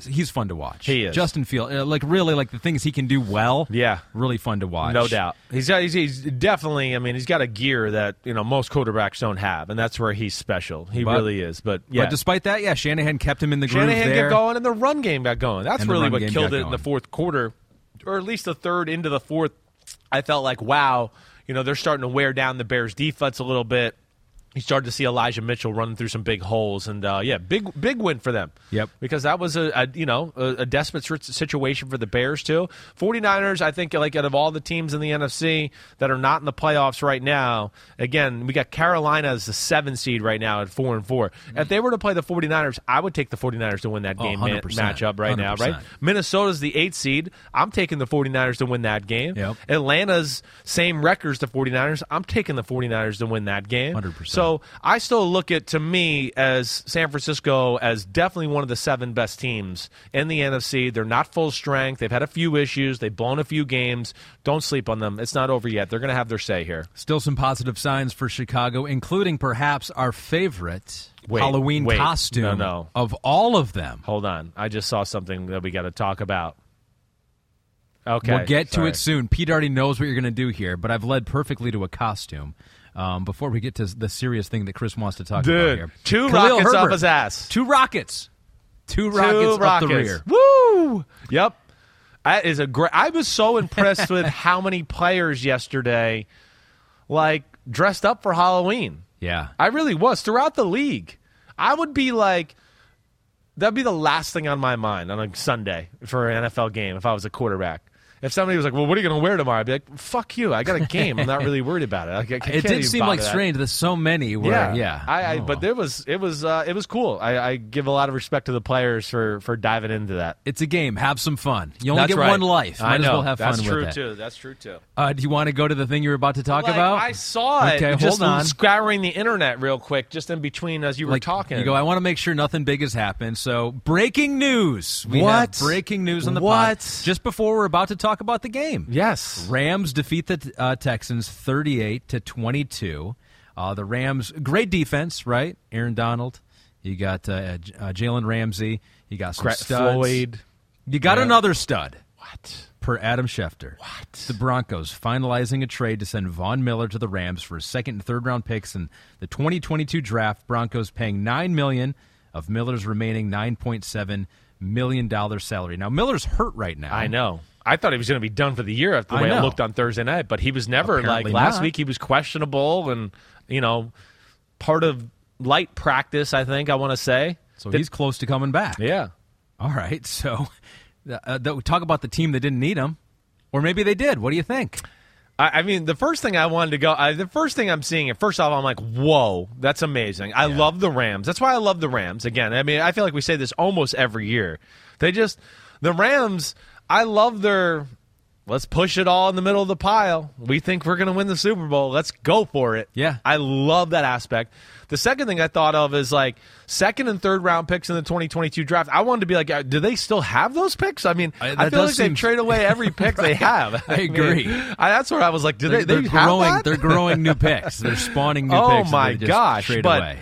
he's fun to watch. He is. Justin Field, uh, like really, like the things he can do well. Yeah. really fun to watch. No doubt. He's, got, he's he's definitely. I mean, he's got a gear that you know most quarterbacks don't have, and that's where he's special. He But- really is. But yeah, But despite that, yeah, Shanahan kept him in the groove Shanahan there. got going, and the run game got going. That's And really what killed it in the fourth quarter, or at least the third into the fourth. I felt like wow, you know, they're starting to wear down the Bears' defense a little bit. You started to see Elijah Mitchell running through some big holes, and uh, yeah, big big win for them. Yep. because that was a, a you know a, a desperate situation for the Bears too. 49ers, I think, like out of all the teams in the NFC that are not in the playoffs right now, again, we got Carolina as the seven seed right now at four and four. If they were to play the 49ers, I would take the 49ers to win that Oh, game 100%. matchup right now. Right, 100%. Minnesota's the eighth seed. I'm taking the 49ers to win that game. Yep. Atlanta's same records, the 49ers. I'm taking the 49ers to win that game. 100%. So I still look at, to me, as San Francisco as definitely one of the seven best teams in the NFC. They're not full strength. They've had a few issues. They've blown a few games. Don't sleep on them. It's not over yet. They're going to have their say here. Still some positive signs for Chicago, including perhaps our favorite Wait, Halloween wait. costume No, no. of all of them. Hold on. I just saw something that we got to talk about. Okay. we'll get to it soon. Pete already knows what you're going to do here, but I've led perfectly to a costume. Um, before we get to the serious thing that Chris wants to talk about here, two Khalil rockets off his ass. Two rockets. Two rockets Two rockets. the rear. Woo! Yep. That is a great. I was so impressed with how many players yesterday, like dressed up for Halloween. Yeah. I really was throughout the league. I would be like, that'd be the last thing on my mind on a Sunday for an NFL game if I was a quarterback. If somebody was like, "Well, what are you going to wear tomorrow?" I'd be like, "Fuck you! I got a game. I'm not really worried about it." Like, I It can't did seem like that. strange. that so many were. Yeah, yeah. I, I Oh. but there was it was uh, it was cool. I, I give a lot of respect to the players for for diving into that. it's a game. Have some fun. You only That's get right. one life. Might I as know. well have That's fun true with it. That's true, too. That's true too. Uh, do you want to go to the thing you were about to talk Like, about? I saw it. Okay, just hold on. scouring the internet real quick, just in between as you were like talking. You go. I want to make sure nothing big has happened. So breaking news. We What? breaking news on the What? pod just before we're about to talk about the game. yes. Rams defeat the uh, Texans 38 to 22. Uh, the Rams, great defense, right? Aaron Donald. You got uh, uh, Jalen Ramsey. You got some Cra- studs. Floyd. You got Yeah. another stud. What? Per Adam Schefter. What? The Broncos finalizing a trade to send Von Miller to the Rams for second and third round picks in the 2022 draft. Broncos paying nine million of Miller's remaining 9.7 million dollar salary. Now Miller's hurt right now. I know. I thought he was going to be done for the year after the I way it looked on Thursday night, but he was never Apparently like last not. week. He was questionable, and you know, part of light practice. I think I want to say. So he's close to coming back. Yeah. All right. So uh, uh, talk about the team that didn't need him, or maybe they did. What do you think? I, I mean, the first thing I wanted to go, I, the first thing I'm seeing, it first off, I'm like, whoa, that's amazing. I love the Rams. That's why I love the Rams. Again, I mean, I feel like we say this almost every year. They just, the Rams, I love their, let's push it all in the middle of the pile. We think we're going to win the Super Bowl. Let's go for it. Yeah. I love that aspect. The second thing I thought of is like second and third round picks in the 2022 draft. I wanted to be like, uh, do they still have those picks? I mean, I- I, feel like they trade away every pick they have. I mean, agree. I, that's where I was like, do They're, they, they they're growing. They're growing new picks. They're spawning new oh picks. that my gosh! But away.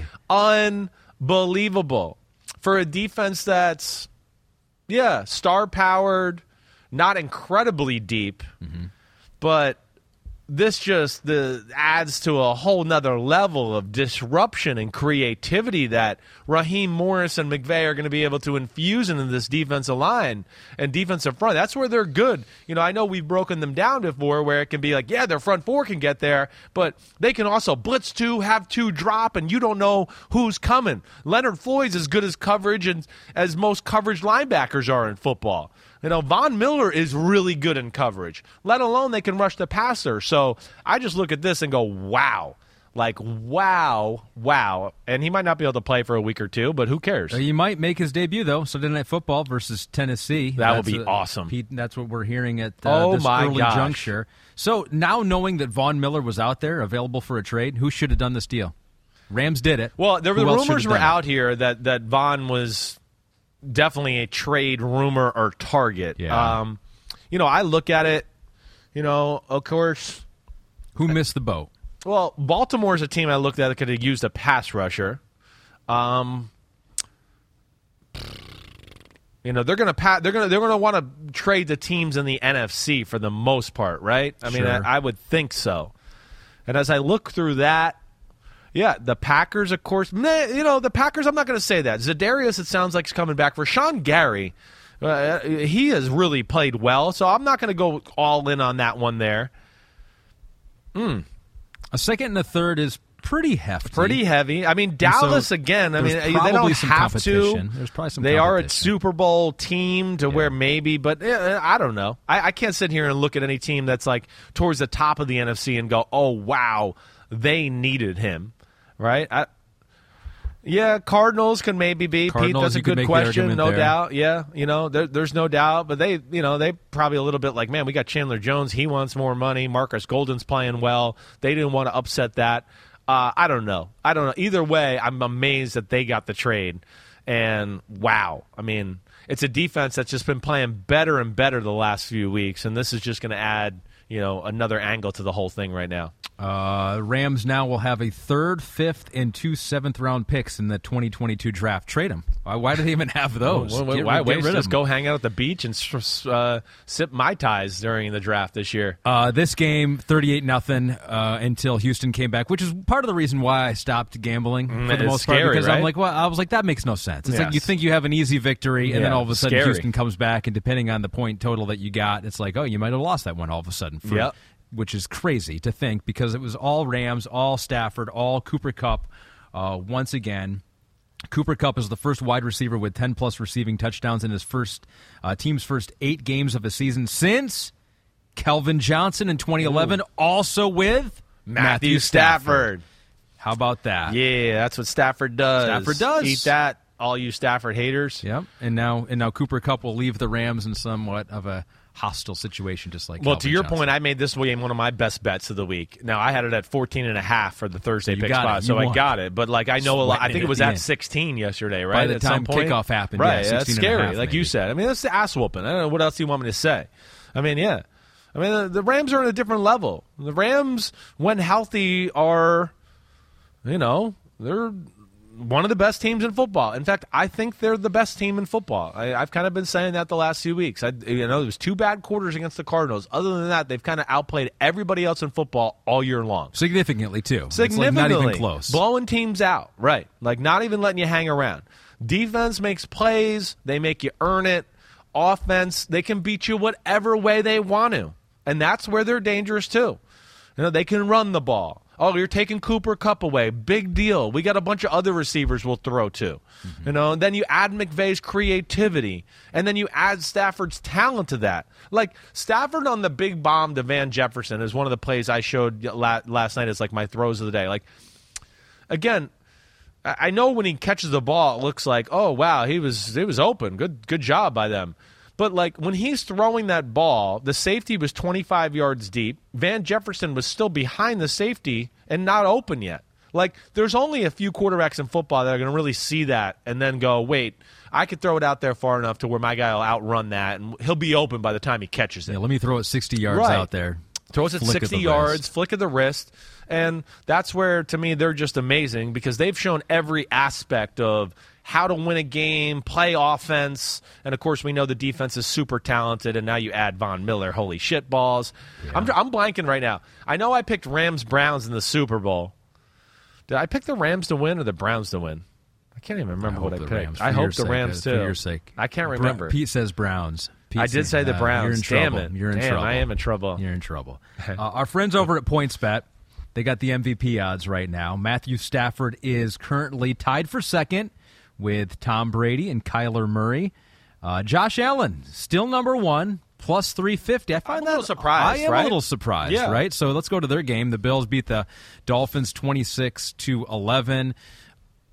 unbelievable for a defense that's yeah star powered, not incredibly deep, Mm-hmm. but this just the adds to a whole nother level of disruption and creativity that Raheem Morris and McVay are going to be able to infuse into this defensive line and defensive front. That's where they're good. You know, I know we've broken them down before where it can be like, yeah, their front four can get there, but they can also blitz two, have two drop, and you don't know who's coming. Leonard Floyd's as good as coverage and as most coverage linebackers are in football. You know, Von Miller is really good in coverage, let alone they can rush the passer. So I just look at this and go, wow. Like, wow, wow. And he might not be able to play for a week or two, but who cares? He might make his debut though. Sunday Night Football versus Tennessee. That would be uh, awesome. That's what we're hearing at uh, Oh, this my early gosh. juncture. So now knowing that Von Miller was out there, available for a trade, who should have done this deal? Rams did it. Well, there, Who the rumors were out here that that Von was definitely a trade rumor or target. Yeah. Um, you know, I look at it. You know, of course. Who missed the boat? Well, Baltimore's a team I looked at that could have used a pass rusher. Um, you know, they're gonna pa- they're gonna they're gonna want to trade the teams in the NFC for the most part, right? I mean, Sure. I, I would think so. And as I look through that, yeah, the Packers, of course. You know, the Packers. I'm not going to say that. Za'Darius, it sounds like, is coming back for Sean Gary. Uh, he has really played well, so I'm not going to go all in on that one there. A second and a third is pretty hefty. Pretty heavy. I mean, Dallas again. I mean, they probably don't some have to. There's probably some They are a. Super Bowl team to where maybe, but eh, I don't know. I, I can't sit here and look at any team that's like towards the top of the NFC and go, "Oh wow, they needed him." Right? I, yeah, Cardinals can maybe be. Pete, Cardinals, that's a good question, no there. doubt. Yeah, you know, there, there's no doubt. But they, you know, they probably a little bit like, man, we got Chandler Jones. He wants more money. Markus Golden's playing well. They didn't want to upset that. Uh, I don't know. I don't know. Either way, I'm amazed that they got the trade. And wow, I mean, it's a defense that's just been playing better and better the last few weeks, and this is just going to add, you know, another angle to the whole thing right now. Uh, Rams now will have a third, fifth, and two seventh round picks in the 2022 draft. Trade them. Why, why do they even have those? Why, Get- why get of Just go hang out at the beach and uh, sip mai tais during the draft this year. Uh, this game, 38 nothing uh, until Houston came back, which is part of the reason why I stopped gambling for the most part. scary, Because I'm like, well, I was like, that makes no sense. It's like you think you have an easy victory, and then all of a sudden scary. Houston comes back, and depending on the point total that you got, it's like, oh, you might have lost that one all of a sudden. For, Yep. Which is crazy to think because it was all Rams, all Stafford, all Cooper Kupp. Uh, once again, Cooper Kupp is the first wide receiver with 10 plus receiving touchdowns in his first uh, team's first eight games of a season since Calvin Johnson in 2011, also with Matthew Stafford. How about that? Yeah, that's what Stafford does. Stafford does. Eat that, all you Stafford haters. Yep. And now, and now Cooper Kupp will leave the Rams in somewhat of a hostile situation, just like. Well, Calvin to your Johnson. point, I made this game one of my best bets of the week. Now I had it at 14 and a half for the Thursday pick spot, so I got it. But like I know a lot. I think it was at at end. 16 yesterday, right? By the At time some point? kickoff happened, yeah, right? that's 16 and a scary, half, like you said. I mean, that's the ass whooping. I don't know what else you want me to say. I mean, yeah. I mean, the, the Rams are on a different level. The Rams, when healthy, are, you know, they're one of the best teams in football. In fact, I think they're the best team in football. I, I've kind of been saying that the last few weeks. I, you know, there was two bad quarters against the Cardinals. Other than that, they've kind of outplayed everybody else in football all year long. significantly too. It's like Significantly, not even close. blowing teams out, right? Like not even letting you hang around. Defense makes plays, they make you earn it. Offense, they can beat you whatever way they want to. And that's where they're dangerous too. You know, they can run the ball. Oh, you're taking Cooper Kupp away. Big deal. We got a bunch of other receivers we'll throw to. Mm-hmm. You know, and then you add McVay's creativity, and then you add Stafford's talent to that. Like Stafford on the big bomb to Van Jefferson is one of the plays I showed last night as like my throws of the day. Like again, I know when he catches the ball, it looks like, oh wow, he was he was open. Good good job by them. But like when he's throwing that ball, the safety was 25 yards deep. Van Jefferson was still behind the safety and not open yet. Like there's only a few quarterbacks in football that are going to really see that and then go, "Wait, I could throw it out there far enough to where my guy will outrun that and he'll be open by the time he catches it." Yeah, let me throw it 60 yards right. out there. Throws it 60 yards, wrist. flick of the wrist. And that's where, to me, they're just amazing because they've shown every aspect of how to win a game, play offense, and of course we know the defense is super talented. And now you add Von Miller, holy shit balls. Yeah. I'm I'm blanking right now. I know I picked Rams Browns in the Super Bowl. Did I pick the Rams to win or the Browns to win? I can't even remember I what I picked. Rams, I hope the sake, Rams too. For your sake, I can't remember. Pete says Browns. Pete I did say the Browns. Uh, you're in Damn trouble. it. You're in Damn, trouble. I am in trouble. You're in trouble. uh, our friends over at PointsBet, they got the MVP odds right now. Matthew Stafford is currently tied for second with Tom Brady and Kyler Murray. Uh, Josh Allen still number one, plus 350. I find I'm that a little surprised. I am right? a little surprised, yeah. right? So let's go to their game. The Bills beat the Dolphins 26 to 11.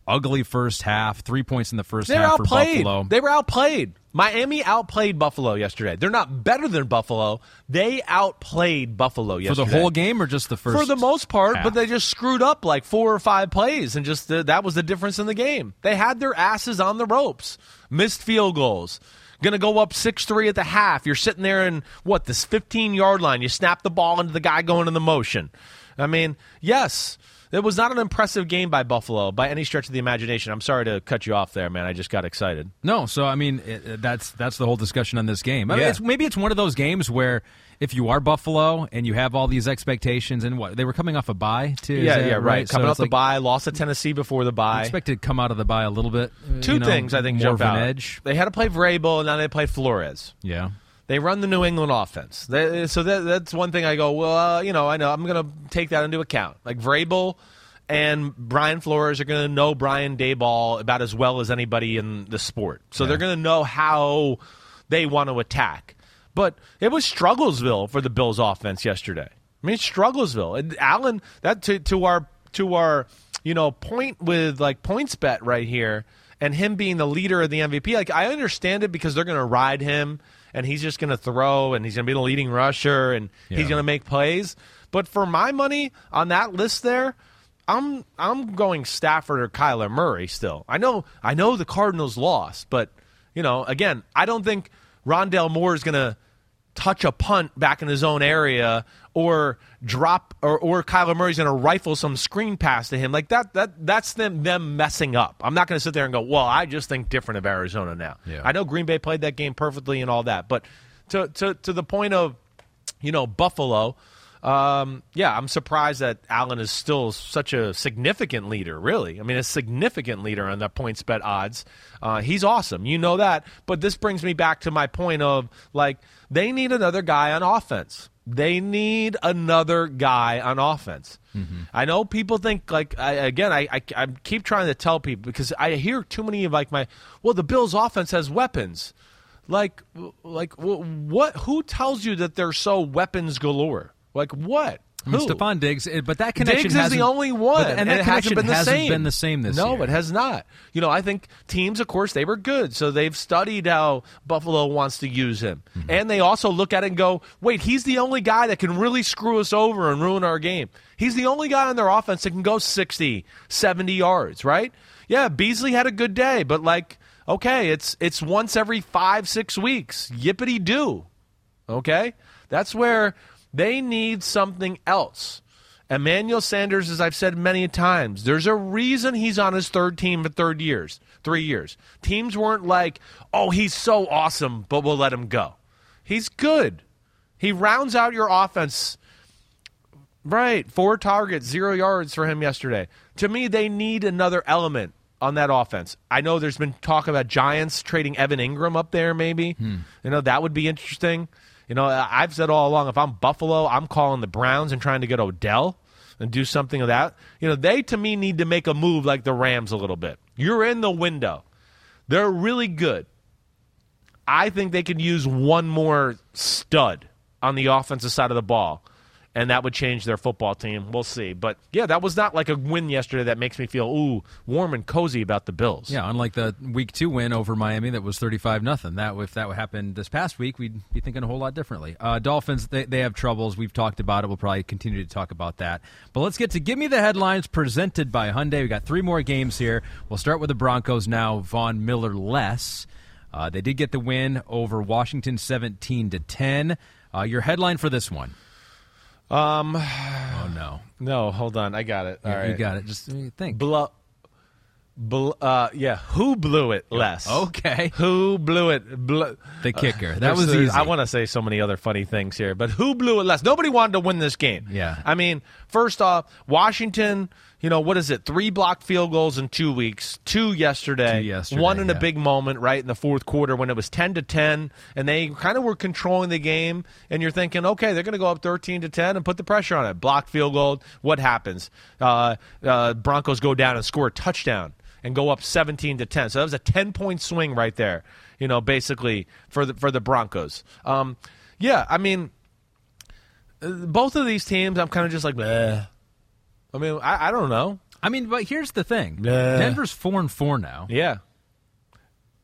Ugly first half, three points in the 1st They're half outplayed. for Buffalo. They were outplayed. Miami outplayed Buffalo yesterday. They're not better than Buffalo. They outplayed Buffalo yesterday. For the whole game or just the first? For the most part, half? but they just screwed up like four or five plays, and just uh, that was the difference in the game. They had their asses on the ropes, missed field goals. Going to go up 6 3 at the half. You're sitting there in, what, this 15 yard line. You snap the ball into the guy going in the motion. I mean, yes, it was not an impressive game by Buffalo by any stretch of the imagination. I'm sorry to cut you off there, man. I just got excited. No, so I mean it, that's that's the whole discussion on this game. I mean, Yeah. it's, maybe it's one of those games where if you are Buffalo and you have all these expectations and what they were coming off a bye too. yeah, that yeah, right. So Coming it's off the like, bye, lost to Tennessee before the bye. expect to come out of the bye a little bit. Two you know, things I think more jump of an out. edge. They had to play Vrabel, and now they play Flores. Yeah. They run the New England offense. They, so that, that's one thing I go, well, uh, you know, I know I'm going to take that into account. Like Vrabel and Brian Flores are going to know Brian Daboll about as well as anybody in the sport. So Yeah. they're going to know how they want to attack. But it was Strugglesville for the Bills offense yesterday. I mean, Strugglesville. And Allen, that to, to our to our you know point with like points bet right here, and him being the leader of the MVP. Like I understand it because they're going to ride him, and he's just going to throw, and he's going to be the leading rusher, and Yeah. he's going to make plays. But for my money on that list there, I'm I'm going Stafford or Kyler Murray still. I know I know the Cardinals lost, but you know, again, I don't think Rondale Moore is going to touch a punt back in his own area or drop or, or Kyler Murray's going to rifle some screen pass to him. Like that that that's them them messing up. I'm not going to sit there and go, "Well, I just think different of Arizona now." Yeah. I know Green Bay played that game perfectly and all that, but to to to the point of you know, Buffalo. Um, yeah, I'm surprised that Allen is still such a significant leader, really. I mean, a significant leader on the points bet odds. Uh, he's awesome. You know that. But this brings me back to my point of like, they need another guy on offense. They need another guy on offense. I know people think like I, again. I, I I keep trying to tell people because I hear too many of like my well, the Bills' offense has weapons. Like like what? Who tells you that they're so weapons galore? Like what? I mean? Stefon Diggs, eh, but that connection Diggs is the only one, but- and that it connection hasn't been the hasn't same. been the same this no, year. it has not. You know, I think teams, of course, they were good, so they've studied how Buffalo wants to use him, Mm-hmm. and they also look at it and go, "Wait, he's the only guy that can really screw us over and ruin our game. He's the only guy on their offense that can go 60, 70 yards, right? Yeah, Beasley had a good day, but like, okay, it's it's once every five, six weeks. Yippity do. Okay? That's where they need something else. Emmanuel Sanders, as I've said many times, there's a reason he's on his third team for third years, three years. Teams weren't like, oh, he's so awesome, but we'll let him go. He's good. He rounds out your offense. Right. Four targets, zero yards for him yesterday. To me, they need another element on that offense. I know there's been talk about Giants trading Evan Engram up there, maybe. Hmm. You know, that would be interesting. You know, I've said all along if I'm Buffalo, I'm calling the Browns and trying to get Odell and do something of that. You know, they to me need to make a move like the Rams a little bit. You're in the window. They're really good. I think they could use one more stud on the offensive side of the ball, and that would change their football team. We'll see. But yeah, that was not like a win yesterday that makes me feel ooh warm and cozy about the Bills. Yeah, unlike the week two win over Miami that was thirty five nothing. That if that happened this past week, we'd be thinking a whole lot differently. Uh, Dolphins they they have troubles. We've talked about it. We'll probably continue to talk about that. But let's get to give me the headlines presented by Hyundai. We got three more games here. We'll start with the Broncos now. Von Miller less. Uh, they did get the win over Washington, seventeen to ten. Uh, your headline for this one? Um. Oh no, No, hold on. I got it. All you, right. you got it. Just uh, think. Blow. Bl- uh, yeah, who blew it less? Okay. Who blew it? Bl- The kicker. That was easy. I want to say so many other funny things here, but who blew it less? Nobody wanted to win this game. Yeah. I mean, first off, Washington, you know, what is it? Three blocked field goals in two weeks, two yesterday, Two yesterday, one in a big moment, right, in the fourth quarter when it was 10 to 10, and they kind of were controlling the game, and you're thinking, okay, they're going to go up 13 to 10 and put the pressure on it. Blocked field goal, what happens? Uh, uh, Broncos go down and score a touchdown and go up 17 to 10. So that was a 10 point swing right there, you know, basically for the for the Broncos. Um, yeah, I mean, uh, both of these teams, I'm kind of just like, Bleh. I mean, I, I don't know. I mean, but here's the thing: Nah. Denver's four and four now. Yeah,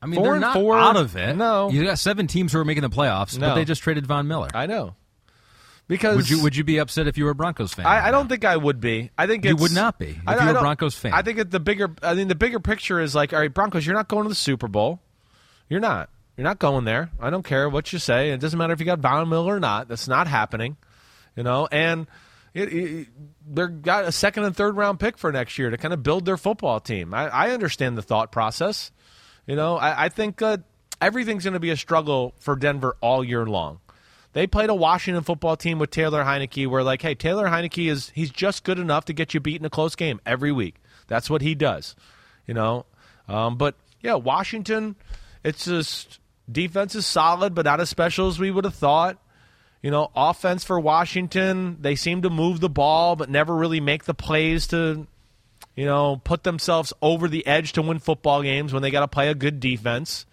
I mean, Four they're and not four? out of it. No. you got seven teams who are making the playoffs, but they just traded Von Miller. I know. Because Would you would you be upset if you were a Broncos fan? I, I don't think I would be. I think You it's, would not be if I- you I were a don't- Broncos fan. I think it, the bigger. I mean, the bigger picture is like, all right, Broncos, you're not going to the Super Bowl. You're not. You're not going there. I don't care what you say. It doesn't matter if you got Von Miller or not. That's not happening. You know, and it, it, they're got a second and third round pick for next year to kind of build their football team. I, I understand the thought process. You know, I, I think uh, everything's going to be a struggle for Denver all year long. They played a Washington football team with Taylor Heinicke where like, hey, Taylor Heinicke is he's just good enough to get you beat in a close game every week. That's what he does. You know? Um, but yeah, Washington, it's just defense is solid, but not as special as we would have thought. You know, offense for Washington, they seem to move the ball but never really make the plays to you know, put themselves over the edge to win football games when they got to play a good defense.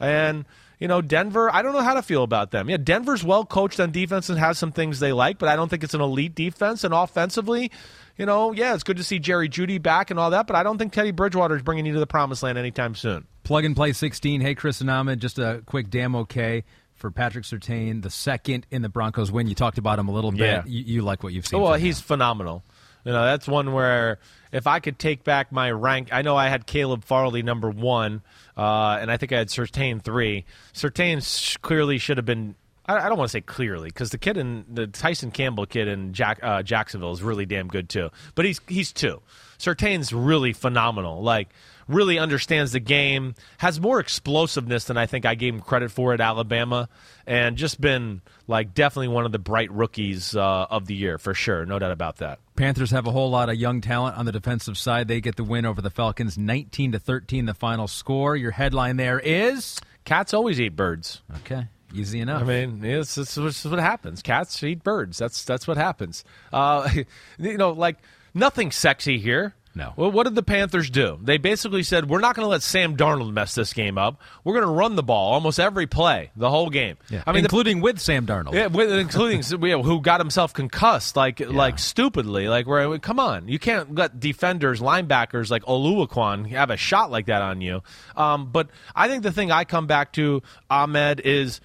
And, you know, Denver, I don't know how to feel about them. Yeah, Denver's well coached on defense and has some things they like, but I don't think it's an elite defense. And offensively, you know, yeah, it's good to see Jerry Jeudy back and all that, but I don't think Teddy Bridgewater is bringing you to the promised land anytime soon. Plug and play 16. Hey, Chris and Ahmed, just a quick damn okay for Patrick Surtain, the second in the Broncos win. You talked about him a little bit. Yeah. You, you like what you've seen. Oh, well, he's phenomenal. You know, that's one where if I could take back my rank, I know I had Caleb Farley number one, uh, and I think I had Surtain three. Surtain sh- clearly should have been. I, I don't want to say clearly because the kid in the Tyson Campbell kid in Jack, uh, Jacksonville is really damn good too. But he's he's two. Surtain's really phenomenal. Like really understands the game, has more explosiveness than I think I gave him credit for at Alabama, and just been like definitely one of the bright rookies uh, of the year for sure, no doubt about that. Panthers have a whole lot of young talent on the defensive side. They get the win over the Falcons, 19 to 13, the final score. Your headline there is Cats always eat birds. okay, easy enough. I mean, it's, it's, it's what happens. Cats eat birds. That's that's what happens. Uh, you know, like nothing sexy here. No. Well, what did the Panthers do? They basically said, "We're not going to let Sam Darnold mess this game up. We're going to run the ball almost every play, the whole game." yeah. I mean, the including with Sam Darnold. Yeah, with, including who got himself concussed like like stupidly. Like where come on, you can't let defenders, linebackers like Oluokun have a shot like that on you. Um, but I think the thing I come back to Ahmed is,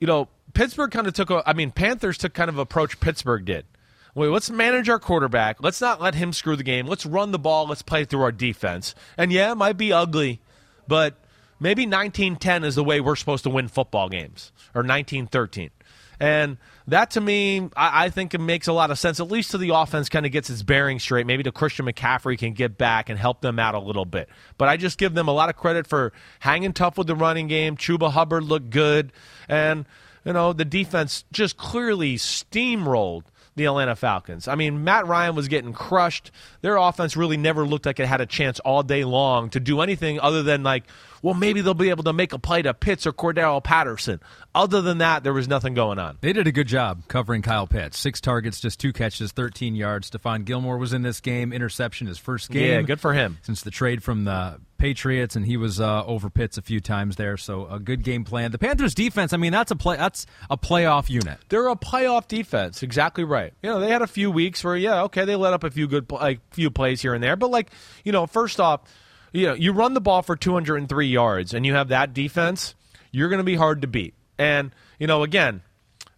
you know, Pittsburgh kind of took. A, I mean, Panthers took kind of approach Pittsburgh did. Wait, let's manage our quarterback. Let's not let him screw the game. Let's run the ball. Let's play through our defense. And yeah, it might be ugly, but maybe 1910 is the way we're supposed to win football games, or 1913. And that to me, I, I think it makes a lot of sense. At least to the offense kind of gets its bearing straight. Maybe to Christian McCaffrey can get back and help them out a little bit. But I just give them a lot of credit for hanging tough with the running game. Chuba Hubbard looked good. And, you know, the defense just clearly steamrolled the Atlanta Falcons. I mean, Matt Ryan was getting crushed. Their offense really never looked like it had a chance all day long to do anything other than like, well, maybe they'll be able to make a play to Pitts or Cordarrelle Patterson. Other than that, there was nothing going on. They did a good job covering Kyle Pitts. Six targets, just two catches, 13 yards. Stephon Gilmore was in this game. Interception his first game. Yeah, good for him. Since the trade from the Patriots, and he was uh, over Pitts a few times there. So a good game plan. The Panthers defense, I mean, that's a play. That's a playoff unit. They're a playoff defense. Exactly right. You know, they had a few weeks where, yeah, okay, they let up a few good, like few plays here and there, but like, you know, first off, you know, you run the ball for 203 yards, and you have that defense, you're going to be hard to beat. And you know, again,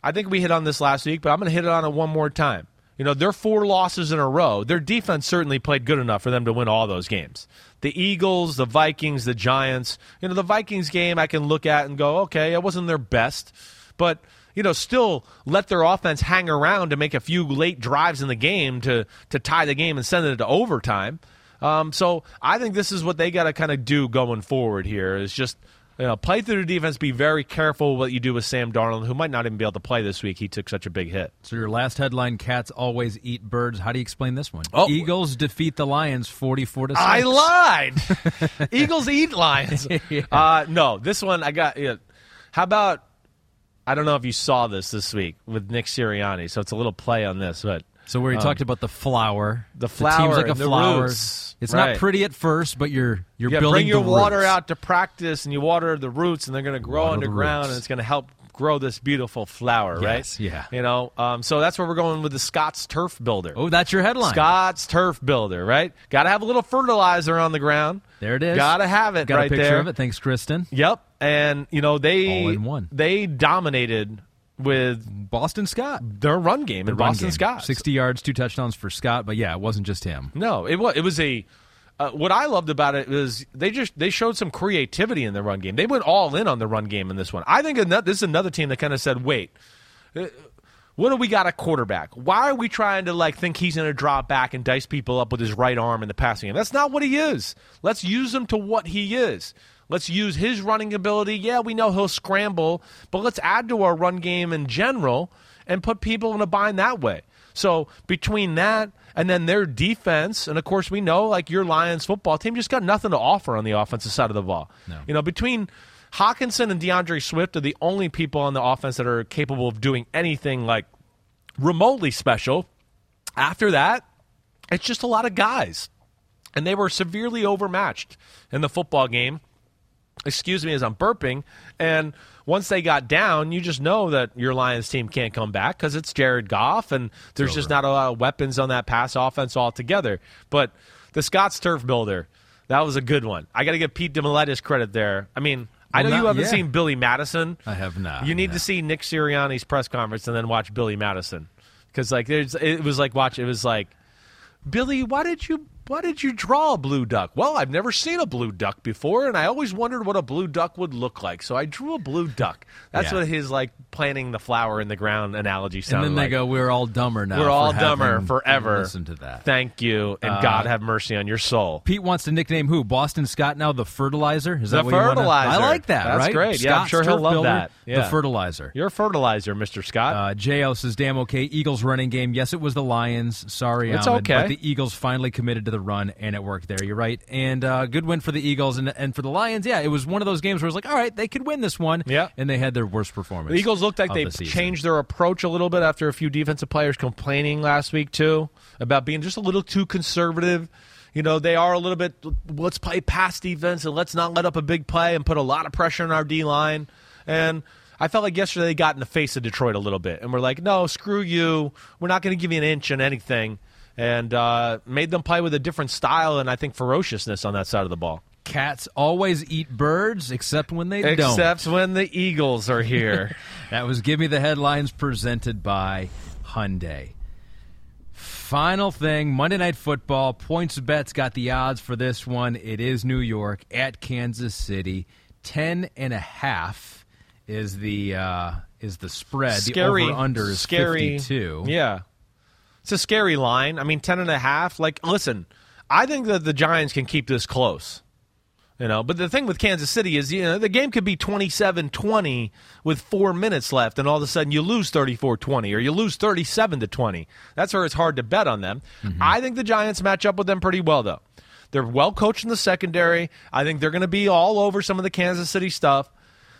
I think we hit on this last week, but I'm going to hit it on it one more time. You know, their four losses in a row, their defense certainly played good enough for them to win all those games. The Eagles, the Vikings, the Giants. You know, the Vikings game I can look at and go, okay, it wasn't their best, but you know, still let their offense hang around to make a few late drives in the game to to tie the game and send it to overtime. Um, so I think this is what they got to kind of do going forward here is just you know, play through the defense. Be very careful what you do with Sam Darnold, who might not even be able to play this week. He took such a big hit. So your last headline: Cats always eat birds. How do you explain this one? Oh. Eagles defeat the Lions forty-four to six. I lied. Eagles eat Lions. Yeah. uh, no, this one I got. Yeah. How about? I don't know if you saw this this week with Nick Sirianni, so it's a little play on this, but So where he talked about the flower, the team's flower like a the flower. roots. It's Right. not pretty at first, but you're you're yeah, building bring your the water roots. out to practice, and you water the roots, and they're going to grow Water underground, and it's going to help grow this beautiful flower, Yes, right? yeah. You know, um, so that's where we're going with the Scott's Turf Builder. Oh, that's your headline. Scott's Turf Builder, right? Got to have a little fertilizer on the ground. There it is. Got to have it Got right a picture there. of it. Thanks, Kristen. Yep, and you know they All in one. they dominated with Boston Scott. their run game run Boston game. Scott. 60 yards, two touchdowns for Scott, but yeah, it wasn't just him. No, it was it was a. Uh, what I loved about it was they just they showed some creativity in the run game. They went all in on the run game in this one. I think ano- this is another team that kind of said, "Wait, uh, what do we got a quarterback? Why are we trying to like think he's going to drop back and dice people up with his right arm in the passing game? That's not what he is. Let's use him to what he is. Let's use his running ability. Yeah, we know he'll scramble, but let's add to our run game in general and put people in a bind that way. So between that and then their defense, and of course we know like your Lions football team just got nothing to offer on the offensive side of the ball. No. You know, between Hockenson and DeAndre Swift are the only people on the offense that are capable of doing anything like remotely special. After that, it's just a lot of guys. And they were severely overmatched in the football game. Excuse me as I'm burping. And once they got down, you just know that your Lions team can't come back because it's Jared Goff, and there's just not a lot of weapons on that pass offense altogether. But the Scott's Turf Builder, that was a good one. I got to give Pete Damilatis credit there. I mean, I Well, know you haven't yeah. seen Billy Madison. I have not, You need no. to see Nick Sirianni's press conference and then watch Billy Madison because like there's it was like watch it was like Billy, why did you why did you draw a blue duck? Well, I've never seen a blue duck before, and I always wondered what a blue duck would look like, so I drew a blue duck. That's Yeah. what his like planting the flower in the ground analogy And sounded then they like. go, "We're all dumber now. We're all dumber forever. Listen to that. Thank you, and Uh, God have mercy on your soul. Pete wants to nickname who? Boston Scott now the fertilizer. Is The that wanna- fertilizer. I like that. That's right? great. Yeah, I'm sure he'll love Builder, that. The fertilizer. You're a fertilizer, Mister Scott. Uh, Jo says, "Damn okay." Eagles running game. Yes, it was the Lions. Sorry, It's Ahmed, okay. But the Eagles finally committed to the run, and it worked. There, you're right. And uh, good win for the Eagles and and for the Lions. Yeah, it was one of those games where it was like, all right, they could win this one. Yeah. and they had their worst performance. The Eagles looked like they the changed their approach a little bit after a few defensive players complaining last week too about being just a little too conservative. You know, they are a little bit let's play pass defense and let's not let up a big play and put a lot of pressure on our D line. And I felt like yesterday they got in the face of Detroit a little bit and we're like, no, screw you. We're not going to give you an inch on anything. And uh, made them play with a different style and I think ferociousness on that side of the ball. Cats always eat birds, except when they don't. Except when the Eagles are here. That was Give Me the Headlines presented by Hyundai. Final thing Monday Night Football. Points bets got the odds for this one. It is New York at Kansas City. Ten and a half is the uh, is the spread. scary the over under is scary 52. yeah it's a scary line i mean 10 and a half like listen i think that the giants can keep this close You know, but the thing with Kansas City is, you know, the game could be 27-20 with 4 minutes left and all of a sudden you lose 34-20 or you lose 37 to 20. That's where it's hard to bet on them. Mm-hmm. I think the Giants match up with them pretty well though. They're well coached in the secondary. I think they're going to be all over some of the Kansas City stuff.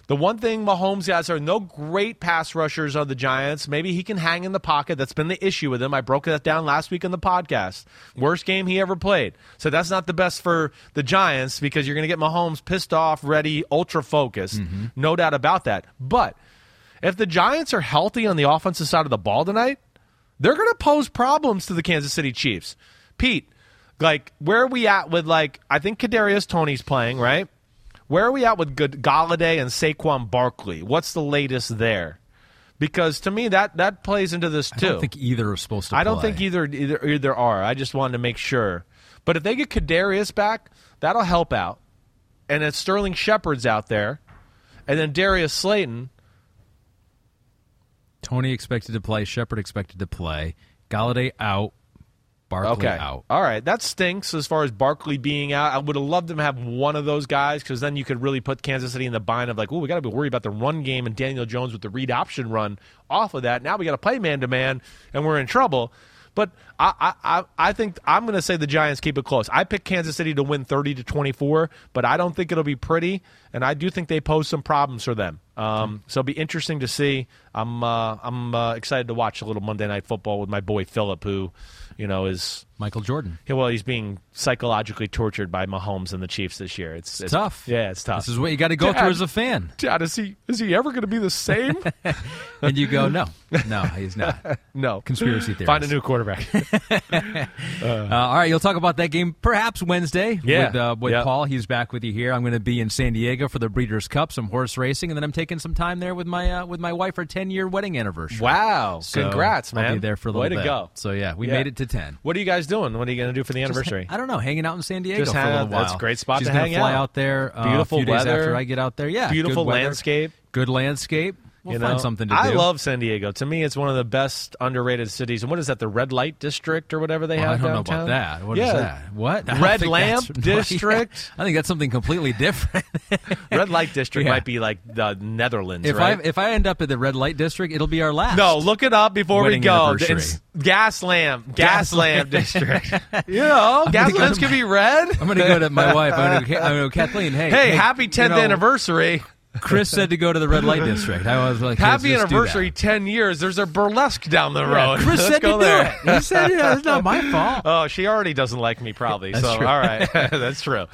The one thing Mahomes has are no great pass rushers on the Giants. Maybe he can hang in the pocket. That's been the issue with him. I broke that down last week in the podcast. Worst game he ever played. So that's not the best for the Giants because you're going to get Mahomes pissed off, ready, ultra focused. Mm-hmm. No doubt about that. But if the Giants are healthy on the offensive side of the ball tonight, they're going to pose problems to the Kansas City Chiefs. Pete, like where are we at with like I think Kadarius Toney's playing right? Where are we at with good Golladay and Saquon Barkley? What's the latest there? Because to me that that plays into this too. I don't think either are supposed to. I don't play. think either either either are. I just wanted to make sure. But if they get Kadarius back, that'll help out. And if Sterling Shepard's out there, and then Darius Slayton, Toney expected to play. Shepard expected to play. Golladay out. Barkley Okay. out. All right. That stinks as far as Barkley being out. I would have loved them to have one of those guys because then you could really put Kansas City in the bind of like, oh, we got to be worried about the run game and Daniel Jones with the read option run off of that. Now we got to play man to man and we're in trouble. But I, I, I- I think I'm going to say the Giants keep it close. I picked Kansas City to win 30 to 24, but I don't think it'll be pretty, and I do think they pose some problems for them. Um, so it'll be interesting to see. I'm uh, I'm uh, excited to watch a little Monday Night Football with my boy Philip, who, you know, is Michael Jordan. yeah, well, he's being psychologically tortured by Mahomes and the Chiefs this year. It's, It's tough. Yeah, it's tough. This is what you got to go Dad. through as a fan. Dad, is he is he ever going to be the same? And you go, no, no, he's not. no. Conspiracy theory. Find a new quarterback. Uh, all right, you'll talk about that game perhaps Wednesday Yeah. with, uh, with Yep. Paul. He's back with you here. I'm going to be in San Diego for the Breeders' Cup, some horse racing, and then I'm taking some time there with my uh, with my wife for 10 year wedding anniversary. wow! So Congrats, man! I'll be there for a little Way bit. to go. So yeah, we Yeah. made it to 10. What are you guys doing? What are you going to do for the anniversary? ha- I don't know, hanging out in San Diego Just for a little out. while. That's a great spot She's to hang fly out. out there. uh, Beautiful a few days weather. after I get out there. Yeah, Beautiful weather, landscape. Good landscape. We'll you find know? something to do. I love San Diego. To me, it's one of the best underrated cities. And what is that? The red light district or whatever they Well, I don't know about that. What is yeah. that? What? Red Lamp District? I think that's something completely different. Red light district Yeah. might be like the Netherlands, if right? I if I end up at the red light district, it'll be our last. No, look it up before Wedding we go. It's gas lamp, gas, Gas lamp district. you know, gas gonna go lamps can be red. I'm going to go to my wife. I'm going to go, Kathleen. Hey, Hey, happy 10th you know, anniversary. Chris said to go to the red light district. I was like, Happy let's just do anniversary, 10 years. There's a burlesque down the Yeah, road. Chris Let's said go to there. do it. He said, yeah, it's not my fault. Oh, she already doesn't like me, probably. so, true. all right. That's true.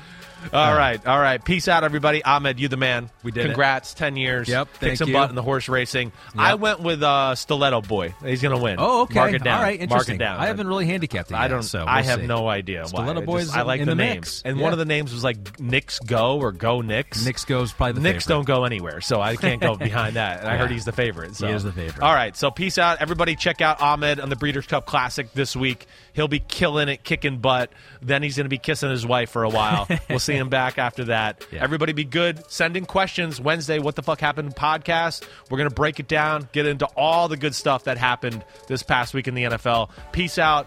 All right, all right. Peace out, everybody. Ahmed, you the man. We did it. Congrats, ten years. Yep, Kick thank some you. butt in the horse racing. I went with uh, Stilleto Boy. He's gonna win. Oh, okay. Mark it down. All right, Mark interesting. it down. I haven't really handicapped it I don't. so I we'll have see. no idea. Stilleto why. I Boy's just- I like in the, the names, and Yeah. one of the names was like Knicks Go or Go Knicks. Knicks goes probably the Knicks favorite. don't go anywhere, so I can't go behind that. And I heard he's the favorite. So. He is the favorite. All right, so peace out, everybody. Check out Ahmed on the Breeders' Cup Classic this week. He'll be killing it, kicking butt. Then he's going to be kissing his wife for a while. we'll see him back after that. Yeah. Everybody, be good. Send in questions Wednesday. What the fuck happened? Podcast. We're going to break it down, get into all the good stuff that happened this past week in the NFL. Peace out.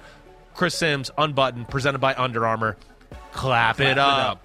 Chris Sims, Unbuttoned, presented by Under Armour. Clap, it it up. up.